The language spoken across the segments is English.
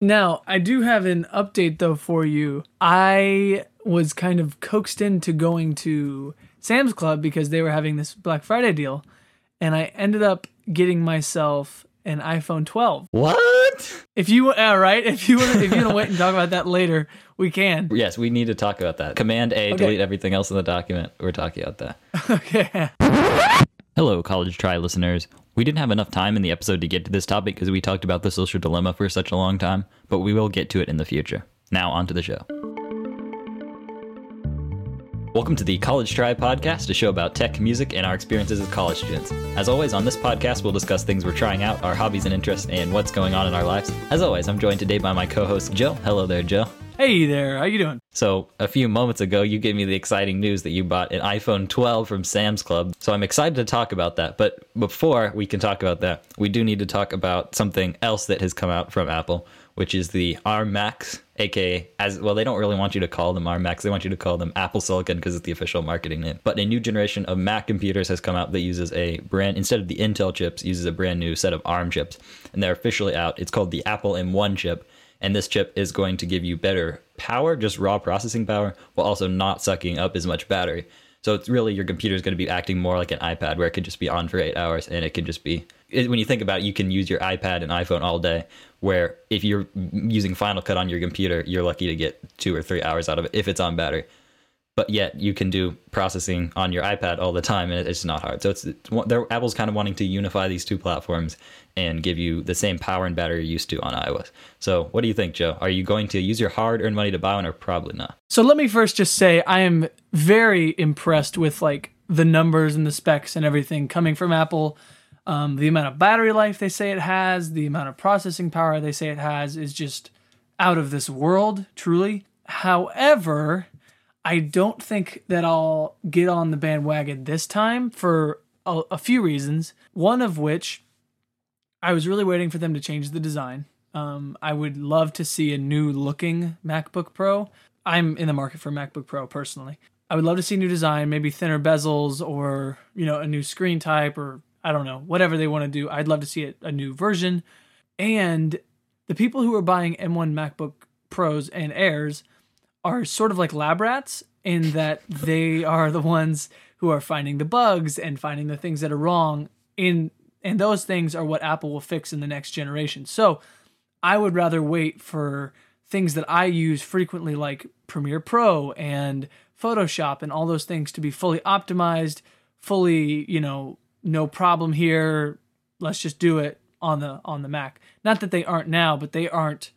Now, I do have an update though for you. I was kind of coaxed into going to Sam's Club because they were having this Black Friday deal, and I ended up getting myself an iPhone 12. What? If you uh, right, if you wanna, if you want to wait and talk about that later, we can. Yes, we need to talk about that. Command A, Okay. delete everything else in the document. We're talking about that. Okay. Hello, College Try listeners. We didn't have enough time in the episode to get to this topic because we talked about the social dilemma for such a long time, but we will get to it in the future. Now, on to the show. Welcome to the College Try podcast, a show about tech, music, and our experiences as college students. As always, on this podcast, we'll discuss things we're trying out, our hobbies and interests, and what's going on in our lives. As always, I'm joined today by my co host, Jill. Hello there, Jill. Hey there, how you doing? So, a few moments ago, you gave me the exciting news that you bought an iPhone 12 from Sam's Club. So, I'm excited to talk about that. But before we can talk about that, we do need to talk about something else that has come out from Apple, which is the ARM Macs, aka as well. They don't really want you to call them ARM Macs; they want you to call them Apple Silicon because it's the official marketing name. But a new generation of Mac computers has come out that uses a brand instead of the Intel chips, uses a brand new set of ARM chips, and they're officially out. It's called the Apple M1 chip and this chip is going to give you better power, just raw processing power, while also not sucking up as much battery. So it's really your computer is going to be acting more like an iPad, where it could just be on for eight hours, and it can just be. It, when you think about it, you can use your iPad and iPhone all day. Where if you're using Final Cut on your computer, you're lucky to get two or three hours out of it if it's on battery. But yet you can do processing on your iPad all the time, and it's not hard. So it's, it's Apple's kind of wanting to unify these two platforms and give you the same power and battery you're used to on iOS. So what do you think, Joe? Are you going to use your hard-earned money to buy one, or probably not? So let me first just say I am very impressed with like the numbers and the specs and everything coming from Apple. Um, the amount of battery life they say it has, the amount of processing power they say it has is just out of this world, truly. However, I don't think that I'll get on the bandwagon this time for a, a few reasons. One of which, I was really waiting for them to change the design. Um, I would love to see a new looking MacBook Pro. I'm in the market for MacBook Pro personally. I would love to see new design, maybe thinner bezels or, you know, a new screen type or I don't know, whatever they want to do. I'd love to see it, a new version. And the people who are buying M1 MacBook Pros and Airs are sort of like lab rats in that they are the ones who are finding the bugs and finding the things that are wrong in and those things are what Apple will fix in the next generation. So, I would rather wait for things that I use frequently like Premiere Pro and Photoshop and all those things to be fully optimized, fully, you know, no problem here. Let's just do it on the on the Mac. Not that they aren't now, but they aren't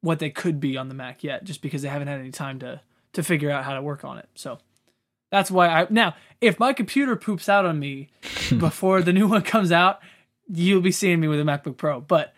what they could be on the Mac yet just because they haven't had any time to to figure out how to work on it. So that's why I now if my computer poops out on me before the new one comes out, you'll be seeing me with a MacBook Pro. But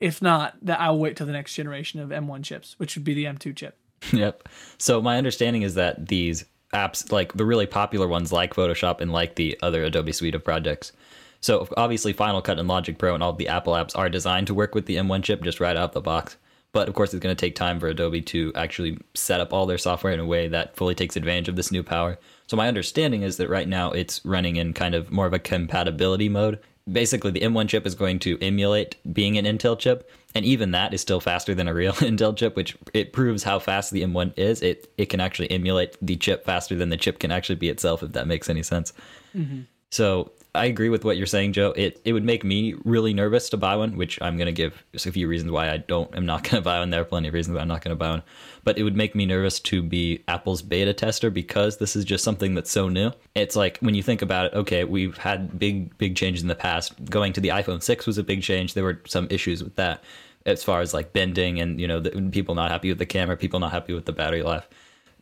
if not, that I'll wait till the next generation of M1 chips, which would be the M2 chip. yep. So my understanding is that these apps, like the really popular ones, like Photoshop and like the other Adobe suite of projects. So obviously, Final Cut and Logic Pro and all the Apple apps are designed to work with the M1 chip just right out of the box. But of course, it's going to take time for Adobe to actually set up all their software in a way that fully takes advantage of this new power. So my understanding is that right now it's running in kind of more of a compatibility mode. Basically, the M1 chip is going to emulate being an Intel chip, and even that is still faster than a real Intel chip, which it proves how fast the M1 is. It it can actually emulate the chip faster than the chip can actually be itself, if that makes any sense. Mm-hmm. So I agree with what you're saying, Joe. It it would make me really nervous to buy one, which I'm gonna give just a few reasons why I don't. am not gonna buy one. There are plenty of reasons why I'm not gonna buy one, but it would make me nervous to be Apple's beta tester because this is just something that's so new. It's like when you think about it. Okay, we've had big big changes in the past. Going to the iPhone six was a big change. There were some issues with that as far as like bending and you know the, people not happy with the camera, people not happy with the battery life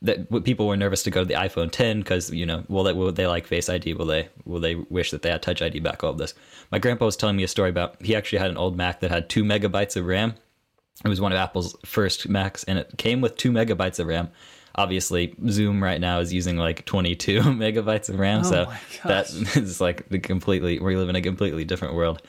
that people were nervous to go to the iPhone 10 because you know will they will they like Face ID will they will they wish that they had Touch ID back all of this? My grandpa was telling me a story about he actually had an old Mac that had two megabytes of RAM. It was one of Apple's first Macs and it came with two megabytes of RAM. Obviously Zoom right now is using like 22 megabytes of RAM Oh so that is like the completely we live in a completely different world.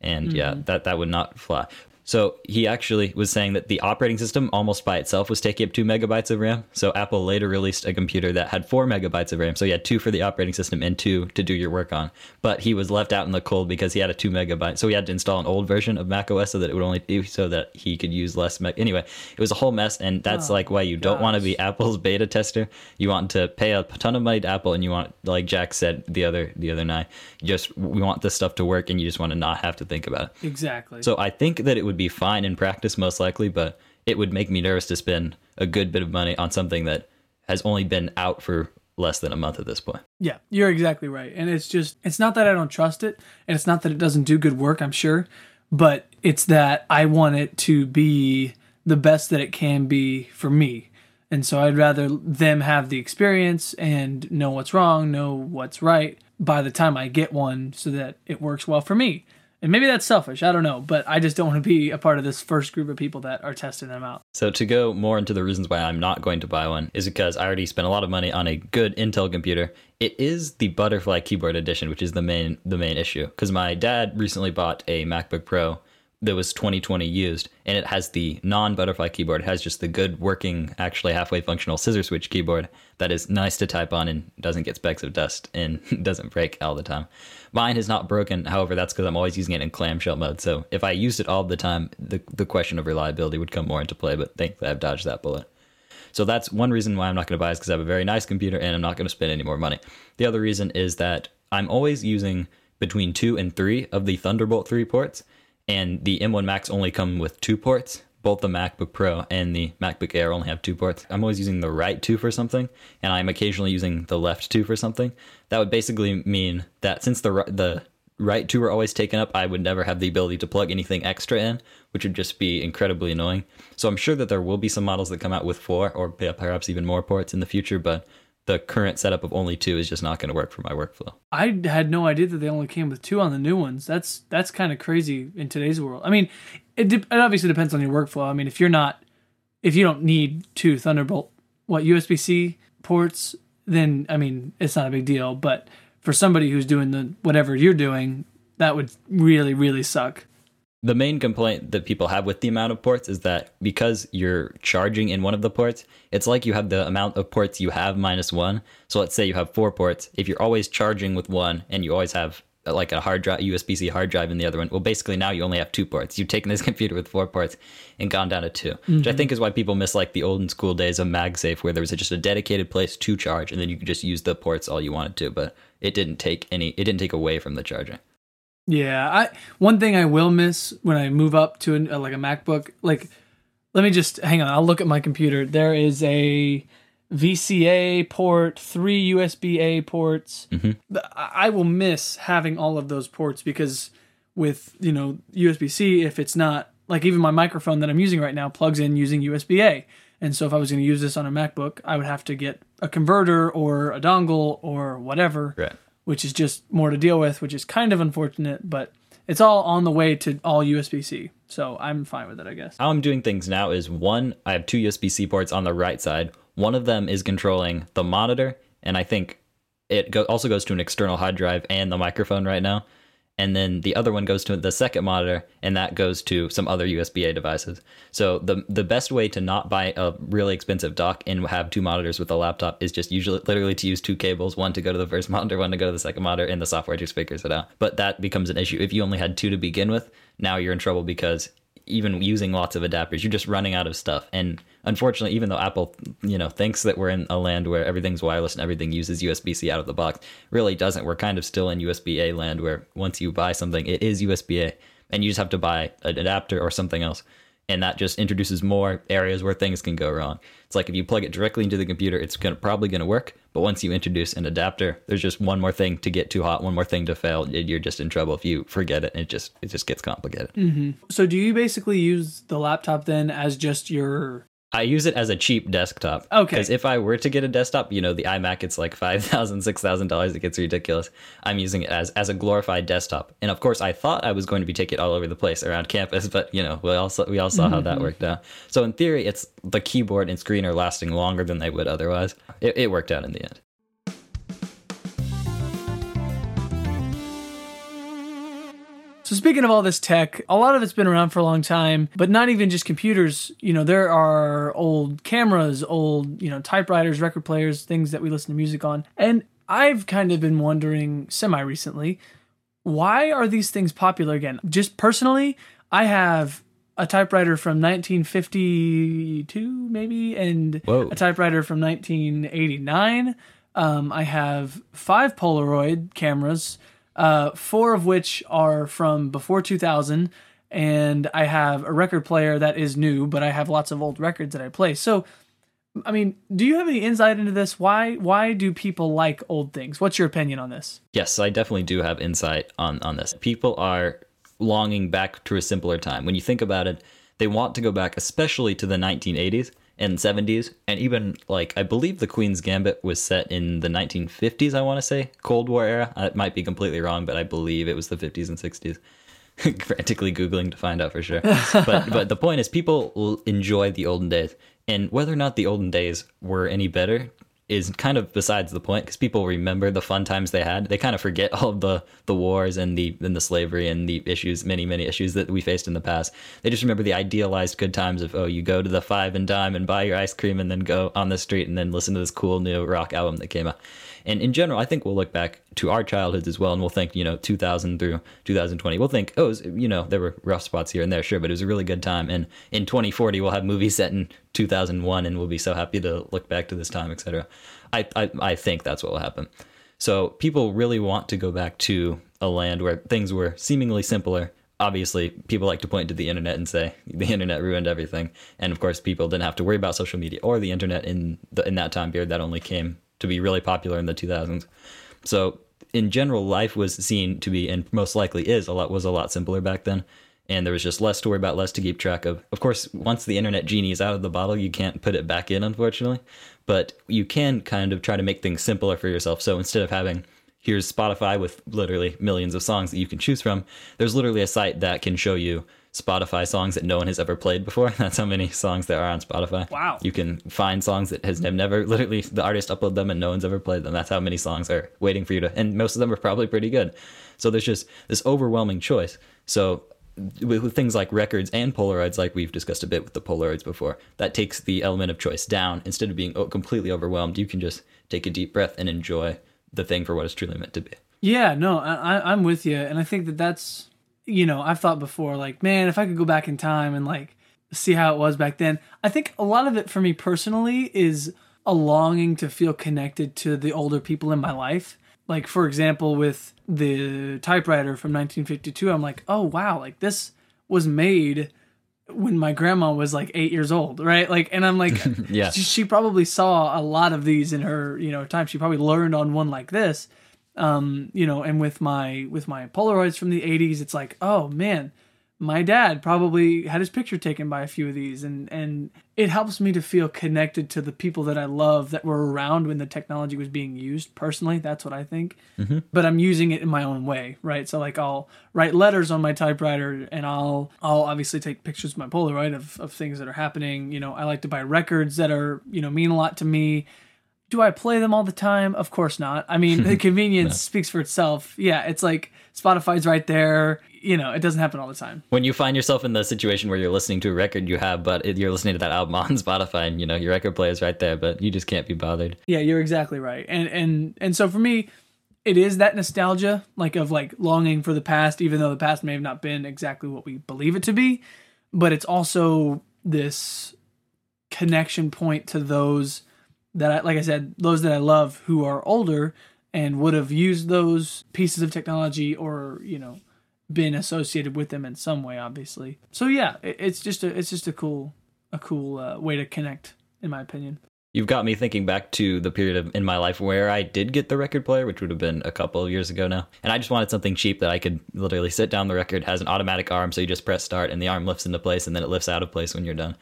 And yeah Mm-hmm. that that would not fly So he actually was saying that the operating system almost by itself was taking up two megabytes of RAM. So Apple later released a computer that had four megabytes of RAM. So he had two for the operating system and two to do your work on. But he was left out in the cold because he had a two megabyte. So he had to install an old version of Mac OS so that it would only do so that he could use less. Me- anyway, it was a whole mess, and that's Oh, like why you don't want to be Apple's beta tester. You want to pay a ton of money to Apple, and you want, like Jack said the other the other night, you just we want this stuff to work, and you just want to not have to think about it. Exactly. So I think that it would be fine in practice, most likely, but it would make me nervous to spend a good bit of money on something that has only been out for less than a month at this point. Yeah, you're exactly right. And it's just, it's not that I don't trust it, and it's not that it doesn't do good work, I'm sure, but it's that I want it to be the best that it can be for me. And so I'd rather them have the experience and know what's wrong, know what's right by the time I get one so that it works well for me. And maybe that's selfish, I don't know, but I just don't want to be a part of this first group of people that are testing them out. So to go more into the reasons why I'm not going to buy one is because I already spent a lot of money on a good Intel computer. It is the Butterfly Keyboard Edition, which is the main the main issue. Because my dad recently bought a MacBook Pro that was 2020 used, and it has the non-butterfly keyboard. It has just the good working, actually halfway functional scissor switch keyboard that is nice to type on and doesn't get specks of dust and doesn't break all the time. Mine is not broken, however, that's because I'm always using it in clamshell mode. So if I used it all the time, the the question of reliability would come more into play. But thankfully, I've dodged that bullet. So that's one reason why I'm not going to buy is because I have a very nice computer and I'm not going to spend any more money. The other reason is that I'm always using between two and three of the Thunderbolt 3 ports, and the M1 Macs only come with two ports. Both the MacBook Pro and the MacBook Air only have two ports. I'm always using the right two for something, and I'm occasionally using the left two for something. That would basically mean that since the the right two are always taken up, I would never have the ability to plug anything extra in, which would just be incredibly annoying. So I'm sure that there will be some models that come out with four or perhaps even more ports in the future, but the current setup of only two is just not going to work for my workflow. I had no idea that they only came with two on the new ones. That's that's kind of crazy in today's world. I mean, it, de- it obviously depends on your workflow. I mean, if you're not, if you don't need two Thunderbolt, what USB C ports, then I mean, it's not a big deal. But for somebody who's doing the whatever you're doing, that would really really suck. The main complaint that people have with the amount of ports is that because you're charging in one of the ports, it's like you have the amount of ports you have minus one. So let's say you have four ports. If you're always charging with one and you always have uh, like a hard drive, USB C hard drive in the other one, well, basically now you only have two ports. You've taken this computer with four ports and gone down to 2 which I think is why people miss like the olden school days of MagSafe, where there was just a dedicated place to charge and then you could just use the ports all you wanted to. But it didn't take any, it didn't take away from the charging. Yeah, I one thing I will miss when I move up to a, like a MacBook, like let me just hang on. I'll look at my computer. There is a VGA port, three USB A ports. Mhm. I I will miss having all of those ports because with you know USB C, if it's not like even my microphone that I'm using right now plugs in using USB A, and so if I was going to use this on a MacBook, I would have to get a converter or a dongle or whatever Right. Which is just more to deal with, which is kind of unfortunate, but it's all on the way to all USB C. So I'm fine with it, I guess. How I'm doing things now is one, I have two USB C ports on the right side. One of them is controlling the monitor, and I think it go- also goes to an external hard drive and the microphone right now. And then the other one goes to the second monitor, and that goes to some other USB A devices. So the the best way to not buy a really expensive dock and have two monitors with a laptop is just usually literally to use two cables, one to go to the first monitor, one to go to the second monitor, and the software just figures it out. But that becomes an issue if you only had two to begin with. Now you're in trouble because even using lots of adapters, you're just running out of stuff. And unfortunately, even though Apple, you know, thinks that we're in a land where everything's wireless and everything uses USB-C out of the box, really doesn't. We're kind of still in USB-A land where once you buy something, it is USB-A, and you just have to buy an adapter or something else. And that just introduces more areas where things can go wrong. It's like if you plug it directly into the computer, it's gonna, probably going to work. But once you introduce an adapter, there's just one more thing to get too hot, one more thing to fail. You're just in trouble if you forget it. And it just it just gets complicated. Mm-hmm. So do you basically use the laptop then as just your I use it as a cheap desktop. Okay. Because if I were to get a desktop, you know, the iMac, it's like $5,000, $6,000. It gets ridiculous. I'm using it as, as a glorified desktop. And of course, I thought I was going to be taking it all over the place around campus, but, you know, we all saw, we all saw how that mm-hmm. worked out. So in theory, it's the keyboard and screen are lasting longer than they would otherwise. It, it worked out in the end. So speaking of all this tech, a lot of it's been around for a long time, but not even just computers. You know, there are old cameras, old, you know, typewriters, record players, things that we listen to music on. And I've kind of been wondering semi recently, why are these things popular again? Just personally, I have a typewriter from 1952 maybe and Whoa. a typewriter from 1989 um, i have five polaroid cameras uh, four of which are from before 2000 and i have a record player that is new but i have lots of old records that i play so i mean do you have any insight into this why why do people like old things what's your opinion on this Yes, I definitely do have insight on on this. People are longing back to a simpler time. When you think about it, they want to go back especially to the 1980s and 70s and even like I believe the Queen's Gambit was set in the 1950s, I want to say, Cold War era. I might be completely wrong, but I believe it was the 50s and 60s. Frantically googling to find out for sure. but but the point is people enjoy the olden days and whether or not the olden days were any better is kind of besides the point because people remember the fun times they had. They kind of forget all of the the wars and the and the slavery and the issues, many many issues that we faced in the past. They just remember the idealized good times of oh, you go to the five and dime and buy your ice cream and then go on the street and then listen to this cool new rock album that came out. And in general, I think we'll look back to our childhoods as well, and we'll think, you know, 2000 through 2020. We'll think, oh, was, you know, there were rough spots here and there, sure, but it was a really good time. And in 2040, we'll have movies set in 2001, and we'll be so happy to look back to this time, etc. I, I I think that's what will happen. So people really want to go back to a land where things were seemingly simpler. Obviously, people like to point to the internet and say the internet ruined everything. And of course, people didn't have to worry about social media or the internet in the, in that time period. That only came to be really popular in the 2000s. So in general, life was seen to be, and most likely is, a lot was a lot simpler back then. And there was just less to worry about, less to keep track of. Of course, once the internet genie is out of the bottle, you can't put it back in, unfortunately. But you can kind of try to make things simpler for yourself. So instead of having here's Spotify with literally millions of songs that you can choose from, there's literally a site that can show you Spotify songs that no one has ever played before. That's how many songs there are on Spotify. Wow. You can find songs that has never literally the artist upload them and no one's ever played them. That's how many songs are waiting for you to and most of them are probably pretty good. So there's just this overwhelming choice. So with, things like records and Polaroids, like we've discussed a bit with the Polaroids before, that takes the element of choice down. Instead of being o- completely overwhelmed, you can just take a deep breath and enjoy the thing for what it's truly meant to be. Yeah, no, I- I'm with you, and I think that that's, you know, I've thought before, like, man, if I could go back in time and like see how it was back then. I think a lot of it for me personally is a longing to feel connected to the older people in my life. Like, for example, with the typewriter from 1952, I'm like, oh wow, like this was made when my grandma was like eight years old, right? Like, and I'm like, Yeah. she, she probably saw a lot of these in her, you know, time. She probably learned on one like this, um, you know. And with my with my Polaroids from the '80s, it's like, oh man, my dad probably had his picture taken by a few of these, and and it helps me to feel connected to the people that I love that were around when the technology was being used. Personally, that's what I think. But I'm using it in my own way, right? So like I'll write letters on my typewriter, and I'll I'll obviously take pictures with my Polaroid of of things that are happening. You know, I like to buy records that are you know mean a lot to me. Do I play them all the time? Of course not. I mean, the convenience speaks for itself. Yeah, it's like Spotify's right there. You know, it doesn't happen all the time. When you find yourself in the situation where you're listening to a record you have, but you're listening to that album on Spotify, and you know your record player is right there, but you just can't be bothered. Yeah, you're exactly right. And and and so for me, it is that nostalgia, like of like longing for the past, even though the past may have not been exactly what we believe it to be. But it's also this connection point to those that I like I said, those that I love who are older and would have used those pieces of technology or, you know, been associated with them in some way, obviously. So yeah, it, it's just a it's just a cool a cool uh, way to connect, in my opinion. You've got me thinking back to the period of, in my life where I did get the record player, which would have been a couple of years ago now. And I just wanted something cheap that I could literally sit down the record, has an automatic arm, so you just press start and the arm lifts into place and then it lifts out of place when you're done.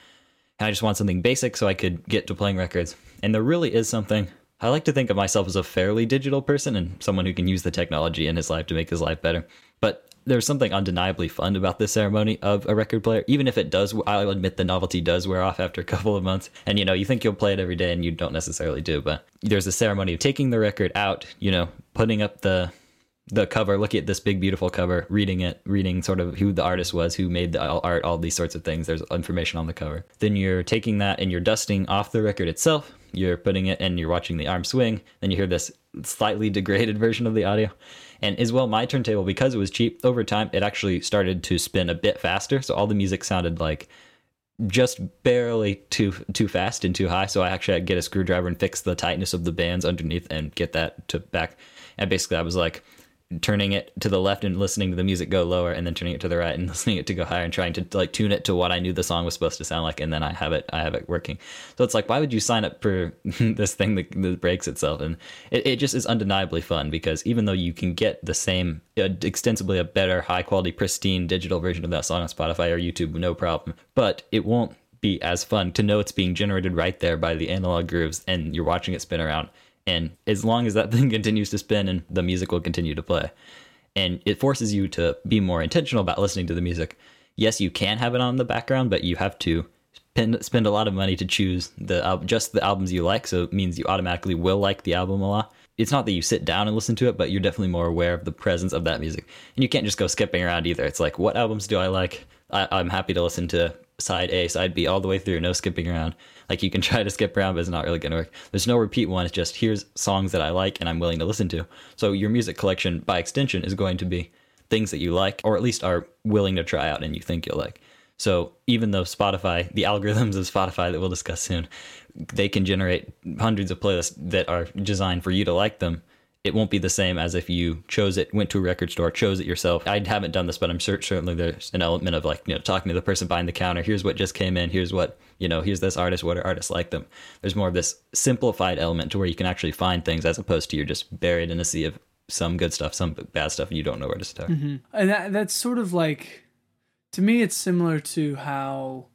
And I just want something basic so I could get to playing records. And there really is something. I like to think of myself as a fairly digital person and someone who can use the technology in his life to make his life better. But there's something undeniably fun about this ceremony of a record player, even if it does. I'll admit the novelty does wear off after a couple of months, and you know you think you'll play it every day, and you don't necessarily do. But there's a ceremony of taking the record out, you know, putting up the the cover, looking at this big, beautiful cover, reading it, reading sort of who the artist was, who made the art, all these sorts of things. There's information on the cover. Then you're taking that and you're dusting off the record itself. You're putting it and you're watching the arm swing. Then you hear this slightly degraded version of the audio. And as well, my turntable, because it was cheap, over time, it actually started to spin a bit faster. So all the music sounded like just barely too too fast and too high. So I actually had to get a screwdriver and fix the tightness of the bands underneath and get that to back. And basically, I was like, turning it to the left and listening to the music go lower and then turning it to the right and listening it to go higher and trying to like tune it to what I knew the song was supposed to sound like and then I have it I have it working. So it's like why would you sign up for this thing that, that breaks itself? And it, it just is undeniably fun because even though you can get the same uh, extensively a better high quality pristine digital version of that song on Spotify or YouTube no problem. But it won't be as fun to know it's being generated right there by the analog grooves and you're watching it spin around and as long as that thing continues to spin and the music will continue to play. And it forces you to be more intentional about listening to the music. Yes, you can have it on the background, but you have to spend, spend a lot of money to choose the just the albums you like. So it means you automatically will like the album a lot. It's not that you sit down and listen to it, but you're definitely more aware of the presence of that music. And you can't just go skipping around either. It's like, what albums do I like? I, I'm happy to listen to side A, side B, all the way through, no skipping around. Like you can try to skip around, but it's not really going to work. There's no repeat one. It's just here's songs that I like and I'm willing to listen to. So your music collection, by extension, is going to be things that you like, or at least are willing to try out and you think you'll like. So even though Spotify, the algorithms of Spotify that we'll discuss soon, they can generate hundreds of playlists that are designed for you to like them it won't be the same as if you chose it, went to a record store, chose it yourself. I haven't done this, but I'm sure certainly there's an element of like, you know, talking to the person behind the counter. Here's what just came in. Here's what, you know, here's this artist. What are artists like them? There's more of this simplified element to where you can actually find things as opposed to you're just buried in a sea of some good stuff, some bad stuff, and you don't know where to start. Mm-hmm. And that, that's sort of like, to me, it's similar to how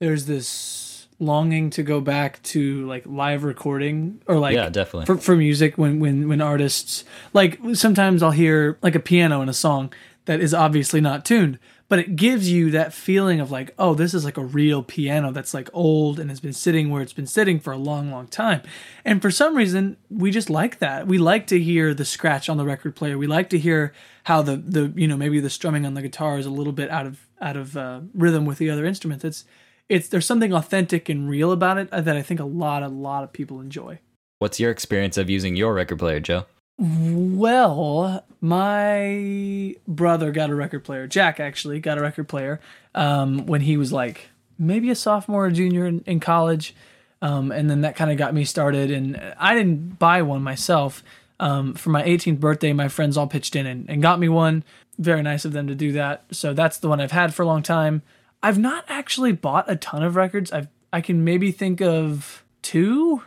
there's this longing to go back to like live recording or like yeah definitely. for, for music when when when artists like sometimes i'll hear like a piano in a song that is obviously not tuned but it gives you that feeling of like oh this is like a real piano that's like old and has been sitting where it's been sitting for a long long time. And for some reason we just like that. We like to hear the scratch on the record player. We like to hear how the the you know maybe the strumming on the guitar is a little bit out of out of uh, rhythm with the other instruments. It's it's there's something authentic and real about it that I think a lot a lot of people enjoy. What's your experience of using your record player, Joe? Well, my brother got a record player. Jack actually got a record player um, when he was like maybe a sophomore or junior in, in college. Um, and then that kind of got me started. And I didn't buy one myself. Um, for my 18th birthday, my friends all pitched in and, and got me one. Very nice of them to do that. So that's the one I've had for a long time. I've not actually bought a ton of records. I've I can maybe think of two,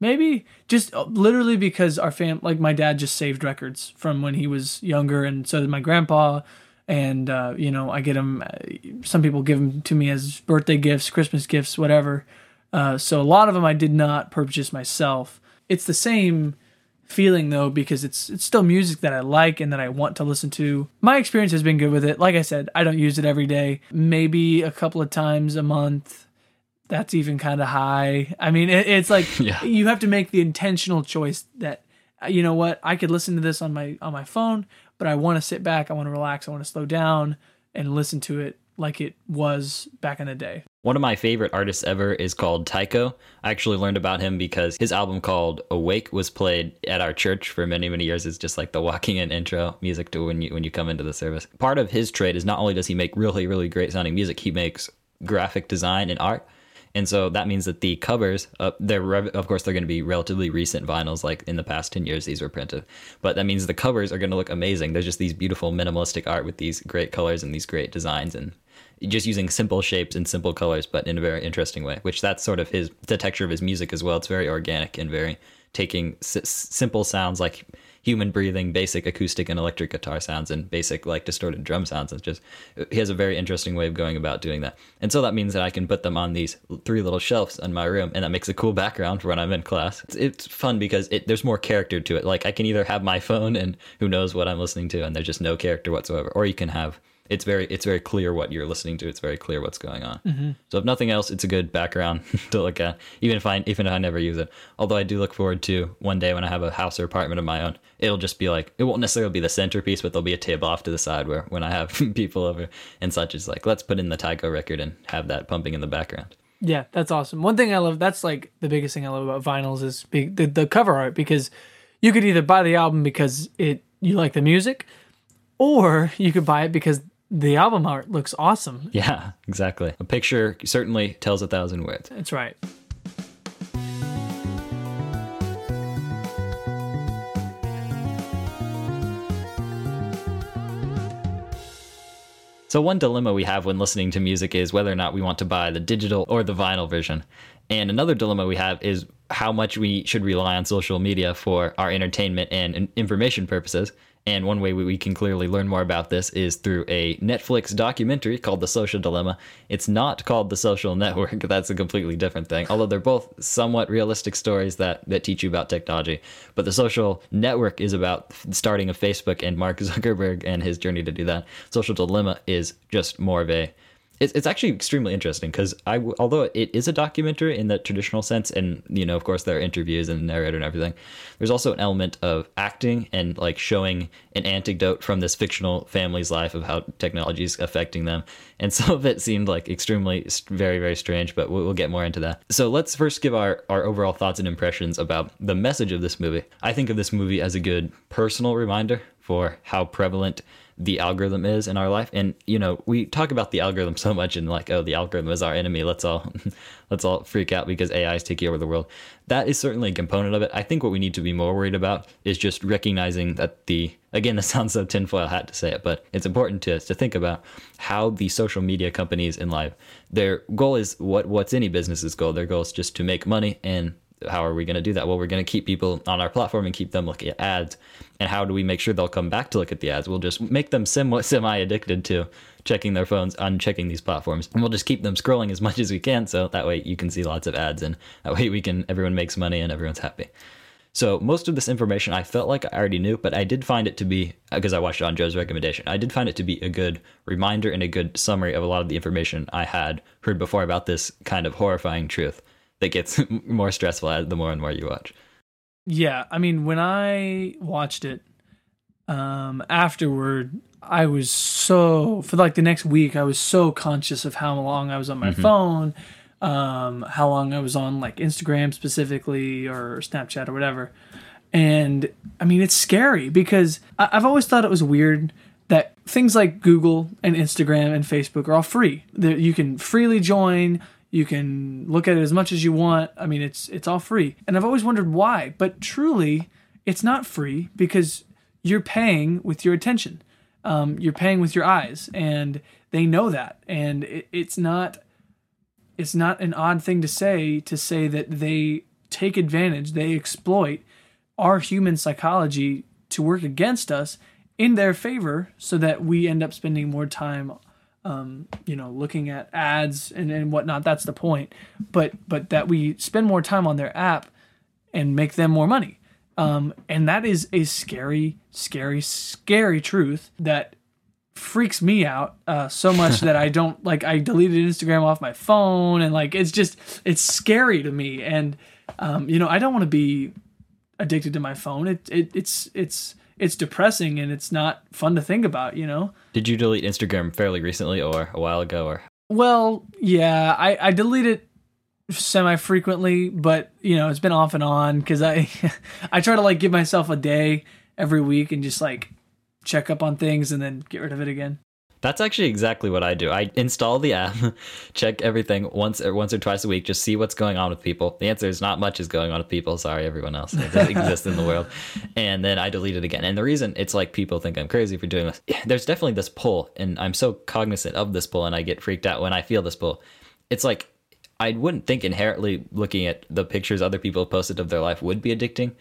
maybe just uh, literally because our fam like my dad just saved records from when he was younger, and so did my grandpa. And uh, you know, I get them. Uh, some people give them to me as birthday gifts, Christmas gifts, whatever. Uh, so a lot of them I did not purchase myself. It's the same feeling though because it's it's still music that I like and that I want to listen to. My experience has been good with it. Like I said, I don't use it every day. Maybe a couple of times a month. That's even kind of high. I mean, it, it's like yeah. you have to make the intentional choice that you know what I could listen to this on my on my phone, but I want to sit back, I want to relax, I want to slow down and listen to it like it was back in the day. One of my favorite artists ever is called Tycho. I actually learned about him because his album called Awake was played at our church for many, many years. It's just like the walking in intro music to when you when you come into the service. Part of his trade is not only does he make really, really great sounding music, he makes graphic design and art. And so that means that the covers, uh, they're of course they're going to be relatively recent vinyls. Like in the past ten years, these were printed, but that means the covers are going to look amazing. There's just these beautiful minimalistic art with these great colors and these great designs, and just using simple shapes and simple colors, but in a very interesting way. Which that's sort of his the texture of his music as well. It's very organic and very taking s- simple sounds like human breathing, basic acoustic and electric guitar sounds, and basic like distorted drum sounds. It's just he has a very interesting way of going about doing that. And so that means that I can put them on these three little shelves in my room, and that makes a cool background for when I'm in class. It's, it's fun because it, there's more character to it. Like I can either have my phone and who knows what I'm listening to, and there's just no character whatsoever, or you can have it's very it's very clear what you're listening to. It's very clear what's going on. Mm-hmm. So if nothing else, it's a good background to look at, even if I even if I never use it. Although I do look forward to one day when I have a house or apartment of my own, it'll just be like it won't necessarily be the centerpiece, but there'll be a table off to the side where when I have people over and such, it's like let's put in the Tycho record and have that pumping in the background. Yeah, that's awesome. One thing I love, that's like the biggest thing I love about vinyls is be, the, the cover art because you could either buy the album because it you like the music or you could buy it because the album art looks awesome. Yeah, exactly. A picture certainly tells a thousand words. That's right. So, one dilemma we have when listening to music is whether or not we want to buy the digital or the vinyl version. And another dilemma we have is how much we should rely on social media for our entertainment and information purposes. And one way we can clearly learn more about this is through a Netflix documentary called The Social Dilemma. It's not called The Social Network, that's a completely different thing. Although they're both somewhat realistic stories that, that teach you about technology. But The Social Network is about starting a Facebook and Mark Zuckerberg and his journey to do that. Social Dilemma is just more of a it's, it's actually extremely interesting because I, although it is a documentary in the traditional sense, and you know, of course, there are interviews and narrator and everything. There's also an element of acting and like showing an anecdote from this fictional family's life of how technology is affecting them. And some of it seemed like extremely, very, very strange. But we'll, we'll get more into that. So let's first give our our overall thoughts and impressions about the message of this movie. I think of this movie as a good personal reminder for how prevalent the algorithm is in our life. And you know we talk about the algorithm so much and like oh the algorithm is our enemy. Let's all let's all freak out because ai is taking over the world. That is certainly a component of it. I think what we need to be more worried about is just recognizing that the again this sounds so tinfoil hat to say it but it's important to, us to think about how the social media companies in life their goal is what what's any business's goal? Their goal is just to make money and how are we going to do that? Well, we're going to keep people on our platform and keep them looking at ads. And how do we make sure they'll come back to look at the ads? We'll just make them semi addicted to checking their phones, unchecking these platforms, and we'll just keep them scrolling as much as we can. So that way you can see lots of ads, and that way we can everyone makes money and everyone's happy. So most of this information I felt like I already knew, but I did find it to be uh, because I watched on Joe's recommendation. I did find it to be a good reminder and a good summary of a lot of the information I had heard before about this kind of horrifying truth that gets more stressful the more and more you watch. Yeah, I mean, when I watched it um, afterward, I was so for like the next week, I was so conscious of how long I was on my mm-hmm. phone, um, how long I was on like Instagram specifically or Snapchat or whatever. And I mean, it's scary because I- I've always thought it was weird that things like Google and Instagram and Facebook are all free. That you can freely join. You can look at it as much as you want. I mean, it's it's all free. And I've always wondered why, but truly, it's not free because you're paying with your attention. Um, you're paying with your eyes, and they know that. And it, it's not it's not an odd thing to say to say that they take advantage, they exploit our human psychology to work against us in their favor, so that we end up spending more time um, you know, looking at ads and, and whatnot. That's the point. But but that we spend more time on their app and make them more money. Um, and that is a scary, scary, scary truth that freaks me out uh, so much that I don't like. I deleted Instagram off my phone, and like it's just it's scary to me. And um, you know, I don't want to be addicted to my phone. It, it it's it's it's depressing and it's not fun to think about, you know? Did you delete Instagram fairly recently or a while ago or? Well, yeah, I, I delete it semi frequently, but you know, it's been off and on because I I try to like give myself a day every week and just like check up on things and then get rid of it again. That's actually exactly what I do. I install the app, check everything once or once or twice a week, just see what's going on with people. The answer is not much is going on with people. Sorry, everyone else that exists in the world. And then I delete it again. And the reason it's like people think I'm crazy for doing this. There's definitely this pull, and I'm so cognizant of this pull, and I get freaked out when I feel this pull. It's like I wouldn't think inherently looking at the pictures other people posted of their life would be addicting,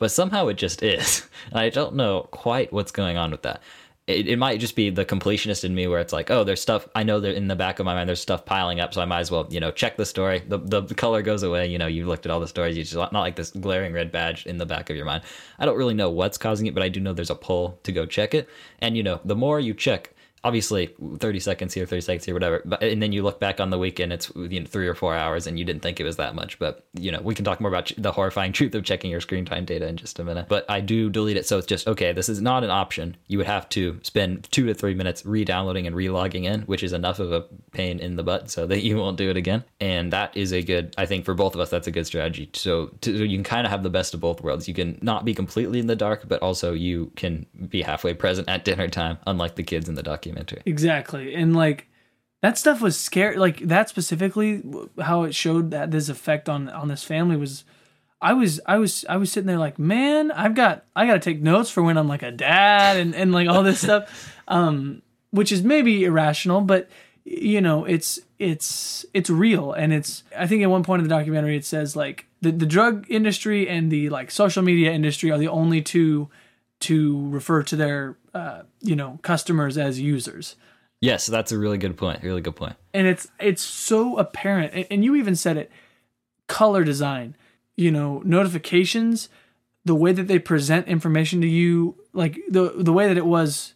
but somehow it just is. I don't know quite what's going on with that it, it might just be the completionist in me where it's like, oh, there's stuff I know that in the back of my mind there's stuff piling up, so I might as well, you know, check the story. The the color goes away, you know, you've looked at all the stories, you just not like this glaring red badge in the back of your mind. I don't really know what's causing it, but I do know there's a pull to go check it. And you know, the more you check, obviously 30 seconds here 30 seconds here whatever but and then you look back on the weekend it's you know, three or four hours and you didn't think it was that much but you know we can talk more about the horrifying truth of checking your screen time data in just a minute but i do delete it so it's just okay this is not an option. You would have to spend two to three minutes re-downloading and re-logging in which is enough of a pain in the butt so that you won't do it again and that is a good i think for both of us that's a good strategy. So, to, so you can kind of have the best of both worlds. You can not be completely in the dark but also you can be halfway present at dinner time unlike the kids in the documentary documentary. Exactly. And like that stuff was scary like that specifically how it showed that this effect on on this family was I was I was I was sitting there like, man, I've got I got to take notes for when I'm like a dad and and like all this stuff um which is maybe irrational, but you know, it's it's it's real and it's I think at one point in the documentary it says like the the drug industry and the like social media industry are the only two to refer to their uh, you know customers as users. Yes, that's a really good point. Really good point. And it's it's so apparent, and, you even said it. Color design, you know, notifications, the way that they present information to you, like the the way that it was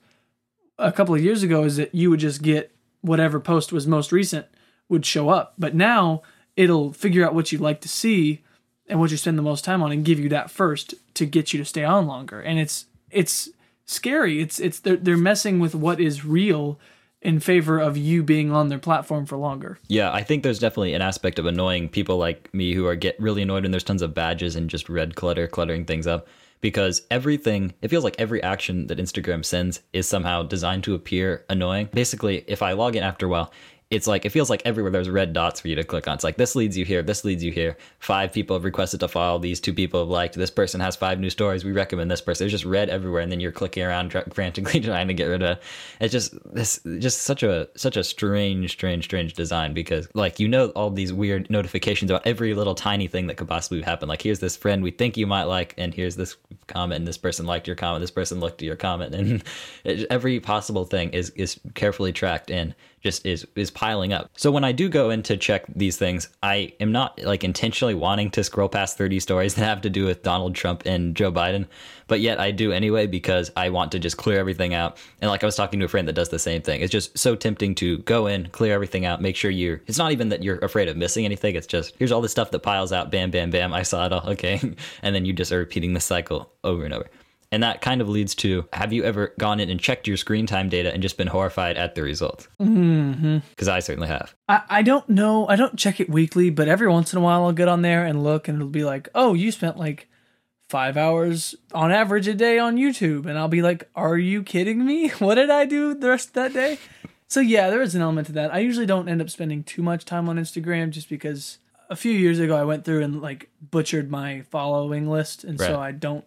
a couple of years ago, is that you would just get whatever post was most recent would show up, but now it'll figure out what you'd like to see and what you spend the most time on and give you that first to get you to stay on longer. And it's it's scary. It's it's they're they're messing with what is real in favor of you being on their platform for longer. Yeah, I think there's definitely an aspect of annoying people like me who are get really annoyed when there's tons of badges and just red clutter cluttering things up because everything it feels like every action that Instagram sends is somehow designed to appear annoying. Basically, if I log in after a while, it's like it feels like everywhere there's red dots for you to click on. It's like this leads you here, this leads you here. Five people have requested to follow these. Two people have liked. This person has five new stories. We recommend this person. It's just red everywhere, and then you're clicking around frantically trying to get rid of. It. It's just this, just such a such a strange, strange, strange design because like you know all these weird notifications about every little tiny thing that could possibly happen. Like here's this friend we think you might like, and here's this comment, and this person liked your comment. This person looked at your comment, and it, every possible thing is is carefully tracked and just is is piling up. So when I do go in to check these things, I am not like intentionally wanting to scroll past 30 stories that have to do with Donald Trump and Joe Biden, but yet I do anyway because I want to just clear everything out. And like I was talking to a friend that does the same thing. It's just so tempting to go in, clear everything out, make sure you're it's not even that you're afraid of missing anything, it's just here's all the stuff that piles out, bam bam bam, I saw it all, okay. and then you just are repeating the cycle over and over. And that kind of leads to have you ever gone in and checked your screen time data and just been horrified at the results? Because mm-hmm. I certainly have. I, I don't know. I don't check it weekly, but every once in a while I'll get on there and look and it'll be like, oh, you spent like five hours on average a day on YouTube. And I'll be like, are you kidding me? What did I do the rest of that day? so yeah, there is an element to that. I usually don't end up spending too much time on Instagram just because a few years ago I went through and like butchered my following list. And right. so I don't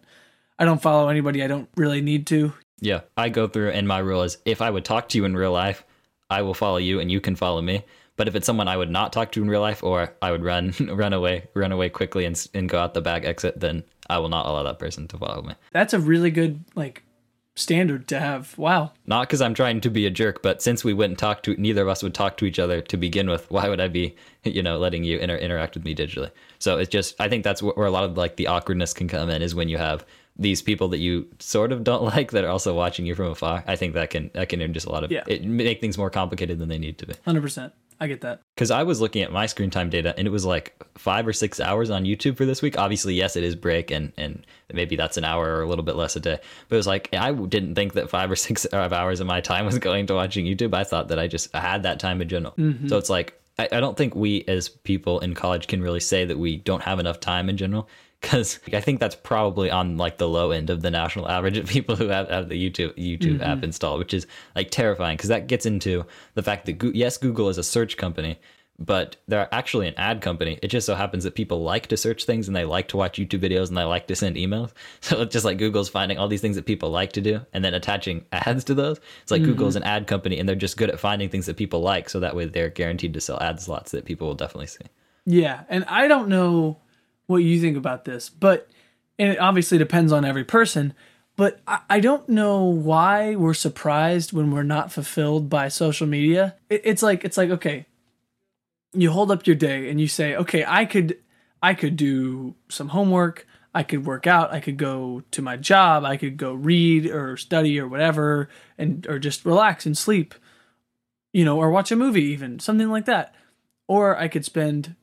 I don't follow anybody I don't really need to. Yeah, I go through, and my rule is if I would talk to you in real life, I will follow you, and you can follow me. But if it's someone I would not talk to in real life, or I would run run away, run away quickly, and and go out the back exit, then I will not allow that person to follow me. That's a really good like standard to have. Wow. Not because I'm trying to be a jerk, but since we wouldn't talk to neither of us would talk to each other to begin with, why would I be, you know, letting you inter- interact with me digitally? So it's just I think that's where a lot of like the awkwardness can come in is when you have these people that you sort of don't like that are also watching you from afar. I think that can that can just a lot of yeah. it make things more complicated than they need to be. Hundred percent. I get that. Because I was looking at my screen time data and it was like five or six hours on YouTube for this week. Obviously, yes, it is break and and maybe that's an hour or a little bit less a day. But it was like I didn't think that five or six hours of my time was going to watching YouTube. I thought that I just had that time in general. Mm-hmm. So it's like I, I don't think we as people in college can really say that we don't have enough time in general because I think that's probably on like the low end of the national average of people who have, have the YouTube YouTube mm-hmm. app installed, which is like terrifying because that gets into the fact that yes, Google is a search company, but they're actually an ad company. It just so happens that people like to search things and they like to watch YouTube videos and they like to send emails. So it's just like Google's finding all these things that people like to do and then attaching ads to those. It's like mm-hmm. Google's an ad company and they're just good at finding things that people like, so that way they're guaranteed to sell ad slots that people will definitely see. Yeah, and I don't know what you think about this, but and it obviously depends on every person. But I, I don't know why we're surprised when we're not fulfilled by social media. It, it's like it's like okay, you hold up your day and you say, okay, I could I could do some homework. I could work out, I could go to my job, I could go read or study or whatever and or just relax and sleep. You know, or watch a movie even, something like that. Or I could spend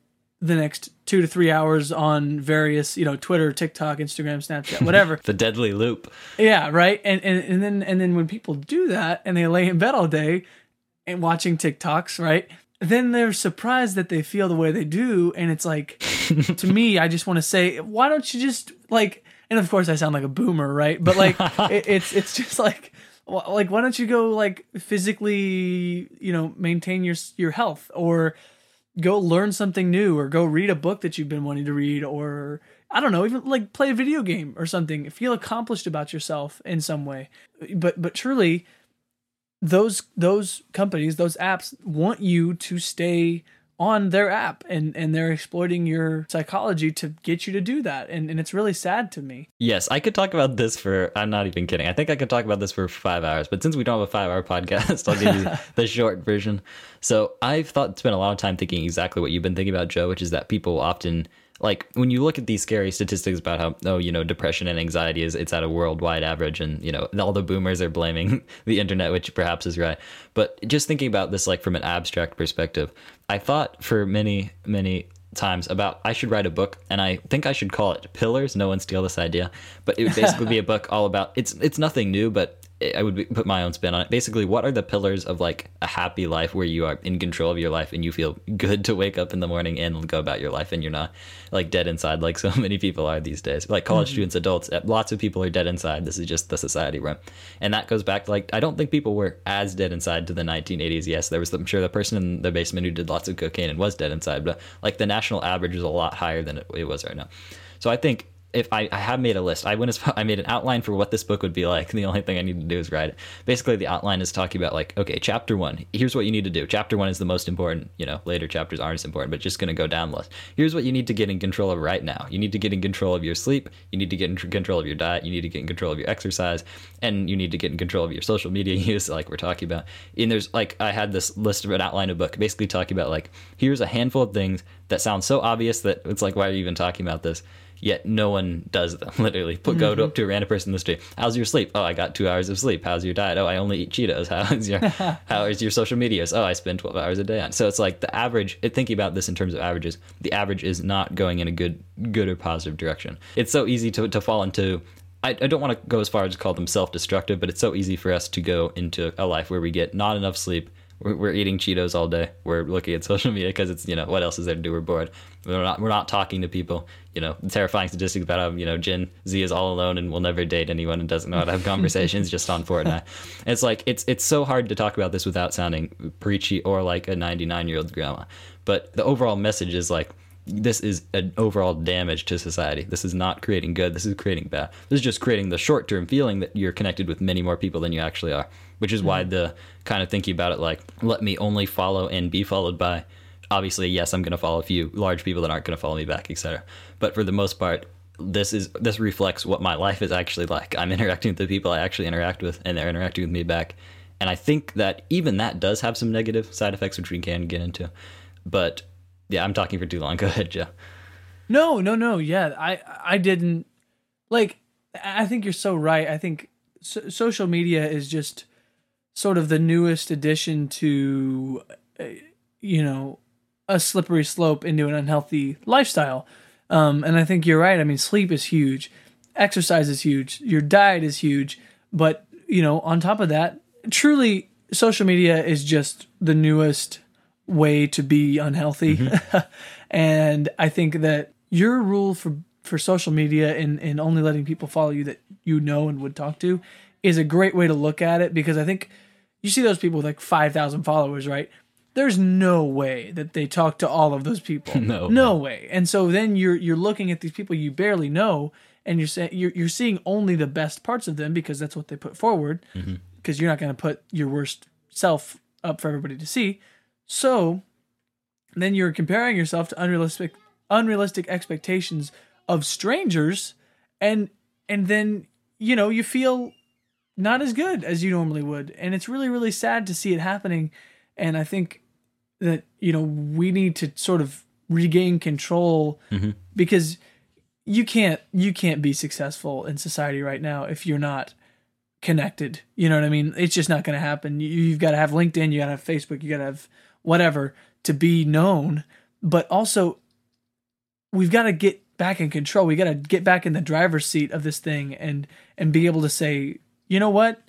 the next 2 to 3 hours on various, you know, Twitter, TikTok, Instagram, Snapchat, whatever. the deadly loop. Yeah, right. And, and and then and then when people do that and they lay in bed all day and watching TikToks, right? Then they're surprised that they feel the way they do, and it's like, to me, I just want to say, why don't you just like? And of course, I sound like a boomer, right? But like, it, it's it's just like, like why don't you go like physically, you know, maintain your your health or go learn something new or go read a book that you've been wanting to read or I don't know, even like play a video game or something. Feel accomplished about yourself in some way. But but truly those those companies, those apps want you to stay on their app and and they're exploiting your psychology to get you to do that and and it's really sad to me Yes, I could talk about this for. I'm not even kidding. I think I could talk about this for five hours. But since we don't have a five-hour podcast, I'll give you the short version. So I've thought spent a lot of time thinking exactly what you've been thinking about, Joe, which is that people often like when you look at these scary statistics about how oh you know depression and anxiety is it's at a worldwide average and you know all the boomers are blaming the internet which perhaps is right but just thinking about this like from an abstract perspective i thought for many many times about I should write a book and I think I should call it Pillars. No one steal this idea, but it would basically be a book all about it's it's nothing new, but I would put my own spin on it. Basically, what are the pillars of like a happy life where you are in control of your life and you feel good to wake up in the morning and go about your life and you're not like dead inside like so many people are these days. Like college students, adults, uh, lots of people are dead inside. This is just the society we're in. And that goes back to like I don't think people were as dead inside to the 1980s. Yes, there was I'm sure the person in the basement who did lots of cocaine and was dead inside, but like the national average is a lot higher than it, it was right now. So I think if I, I have made a list, I went as I made an outline for what this book would be like. The only thing I need to do is write it. Basically, the outline is talking about like, okay, chapter one. Here's what you need to do. Chapter one is the most important. You know, later chapters aren't as important, but just going to go down the list. Here's what you need to get in control of right now. You need to get in control of your sleep. You need to get in control of your diet. You need to get in control of your exercise, and you need to get in control of your social media use, like we're talking about. And there's like I had this list of an outline of a book, basically talking about like here's a handful of things that sound so obvious that it's like why are you even talking about this? Yet no one does them. Literally, put go to, mm-hmm. up to a random person in the street. How's your sleep? Oh, I got two hours of sleep. How's your diet? Oh, I only eat Cheetos. How's your how is your social medias? Oh, I spend twelve hours a day on. So it's like the average. Thinking about this in terms of averages, the average is not going in a good good or positive direction. It's so easy to to fall into. I, I don't want to go as far as to call them self-destructive, but it's so easy for us to go into a life where we get not enough sleep. We're, we're eating Cheetos all day. We're looking at social media because it's you know what else is there to do? We're bored. We're not we're not talking to people. You know, terrifying statistics about how you know Gen Z is all alone and will never date anyone and doesn't know how to have conversations just on Fortnite. And it's like it's it's so hard to talk about this without sounding preachy or like a 99 year old grandma. But the overall message is like this is an overall damage to society. This is not creating good. This is creating bad. This is just creating the short term feeling that you're connected with many more people than you actually are, which is why mm-hmm. the kind of thinking about it like, let me only follow and be followed by. Obviously, yes, I'm going to follow a few large people that aren't going to follow me back, etc. But for the most part, this is this reflects what my life is actually like. I'm interacting with the people I actually interact with, and they're interacting with me back. And I think that even that does have some negative side effects, which we can get into. But yeah, I'm talking for too long. Go ahead, Joe. No, no, no. Yeah, I I didn't like. I think you're so right. I think so, social media is just sort of the newest addition to, uh, you know, a slippery slope into an unhealthy lifestyle. Um, and I think you're right. I mean, sleep is huge, exercise is huge, your diet is huge, but you know, on top of that, truly, social media is just the newest way to be unhealthy. and I think that your rule for for social media and, and only letting people follow you that you know and would talk to is a great way to look at it because I think you see those people with like 5,000 followers, right? There's no way that they talk to all of those people. No. no way. And so then you're you're looking at these people you barely know and you're saying you're, you're seeing only the best parts of them because that's what they put forward mm-hmm. because you're not going to put your worst self up for everybody to see. So then you're comparing yourself to unrealistic unrealistic expectations of strangers and and then you know you feel not as good as you normally would and it's really really sad to see it happening and i think that you know we need to sort of regain control mm-hmm. because you can't you can't be successful in society right now if you're not connected. You know what I mean? It's just not going to happen. You, you've got to have LinkedIn, you got to have Facebook, you got to have whatever to be known. But also, we've got to get back in control. We got to get back in the driver's seat of this thing and and be able to say, you know what?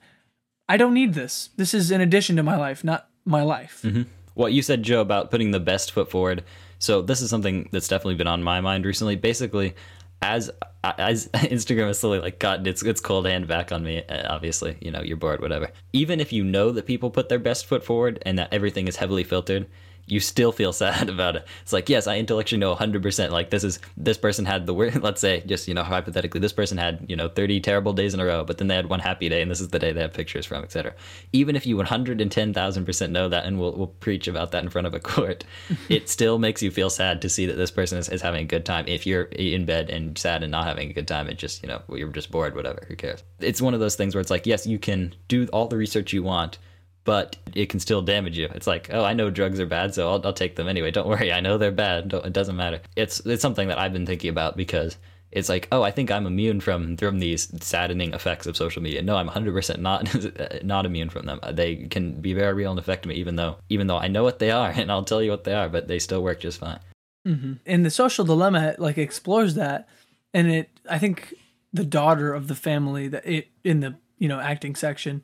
I don't need this. This is in addition to my life, not my life. Mm-hmm. What you said, Joe, about putting the best foot forward. So this is something that's definitely been on my mind recently. Basically, as as Instagram has slowly like gotten its its cold hand back on me, uh, obviously, you know, you're bored, whatever. Even if you know that people put their best foot forward and that everything is heavily filtered, you still feel sad about it. It's like, yes, I intellectually know 100%. Like, this is, this person had the worst, let's say, just, you know, hypothetically, this person had, you know, 30 terrible days in a row, but then they had one happy day, and this is the day they have pictures from, etc. Even if you 110,000% know that, and we'll, we'll preach about that in front of a court, it still makes you feel sad to see that this person is, is having a good time. If you're in bed and sad and not having a good time, it just, you know, you're just bored, whatever, who cares? It's one of those things where it's like, yes, you can do all the research you want, but it can still damage you. It's like, oh, I know drugs are bad, so I'll, I'll take them anyway. Don't worry, I know they're bad. Don't, it doesn't matter. It's it's something that I've been thinking about because it's like, oh, I think I'm immune from from these saddening effects of social media. No, I'm 100% not not immune from them. They can be very real and affect me, even though even though I know what they are and I'll tell you what they are, but they still work just fine. Mm-hmm. And the social dilemma like explores that, and it I think the daughter of the family that it in the you know acting section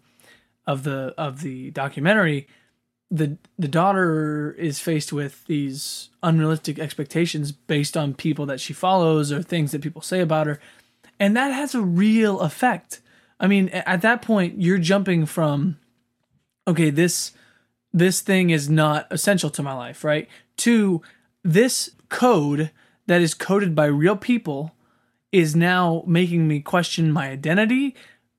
of the of the documentary, the the daughter is faced with these unrealistic expectations based on people that she follows or things that people say about her, and that has a real effect. I mean, at that point, you're jumping from, okay, this this thing is not essential to my life, right? To this code that is coded by real people is now making me question my identity,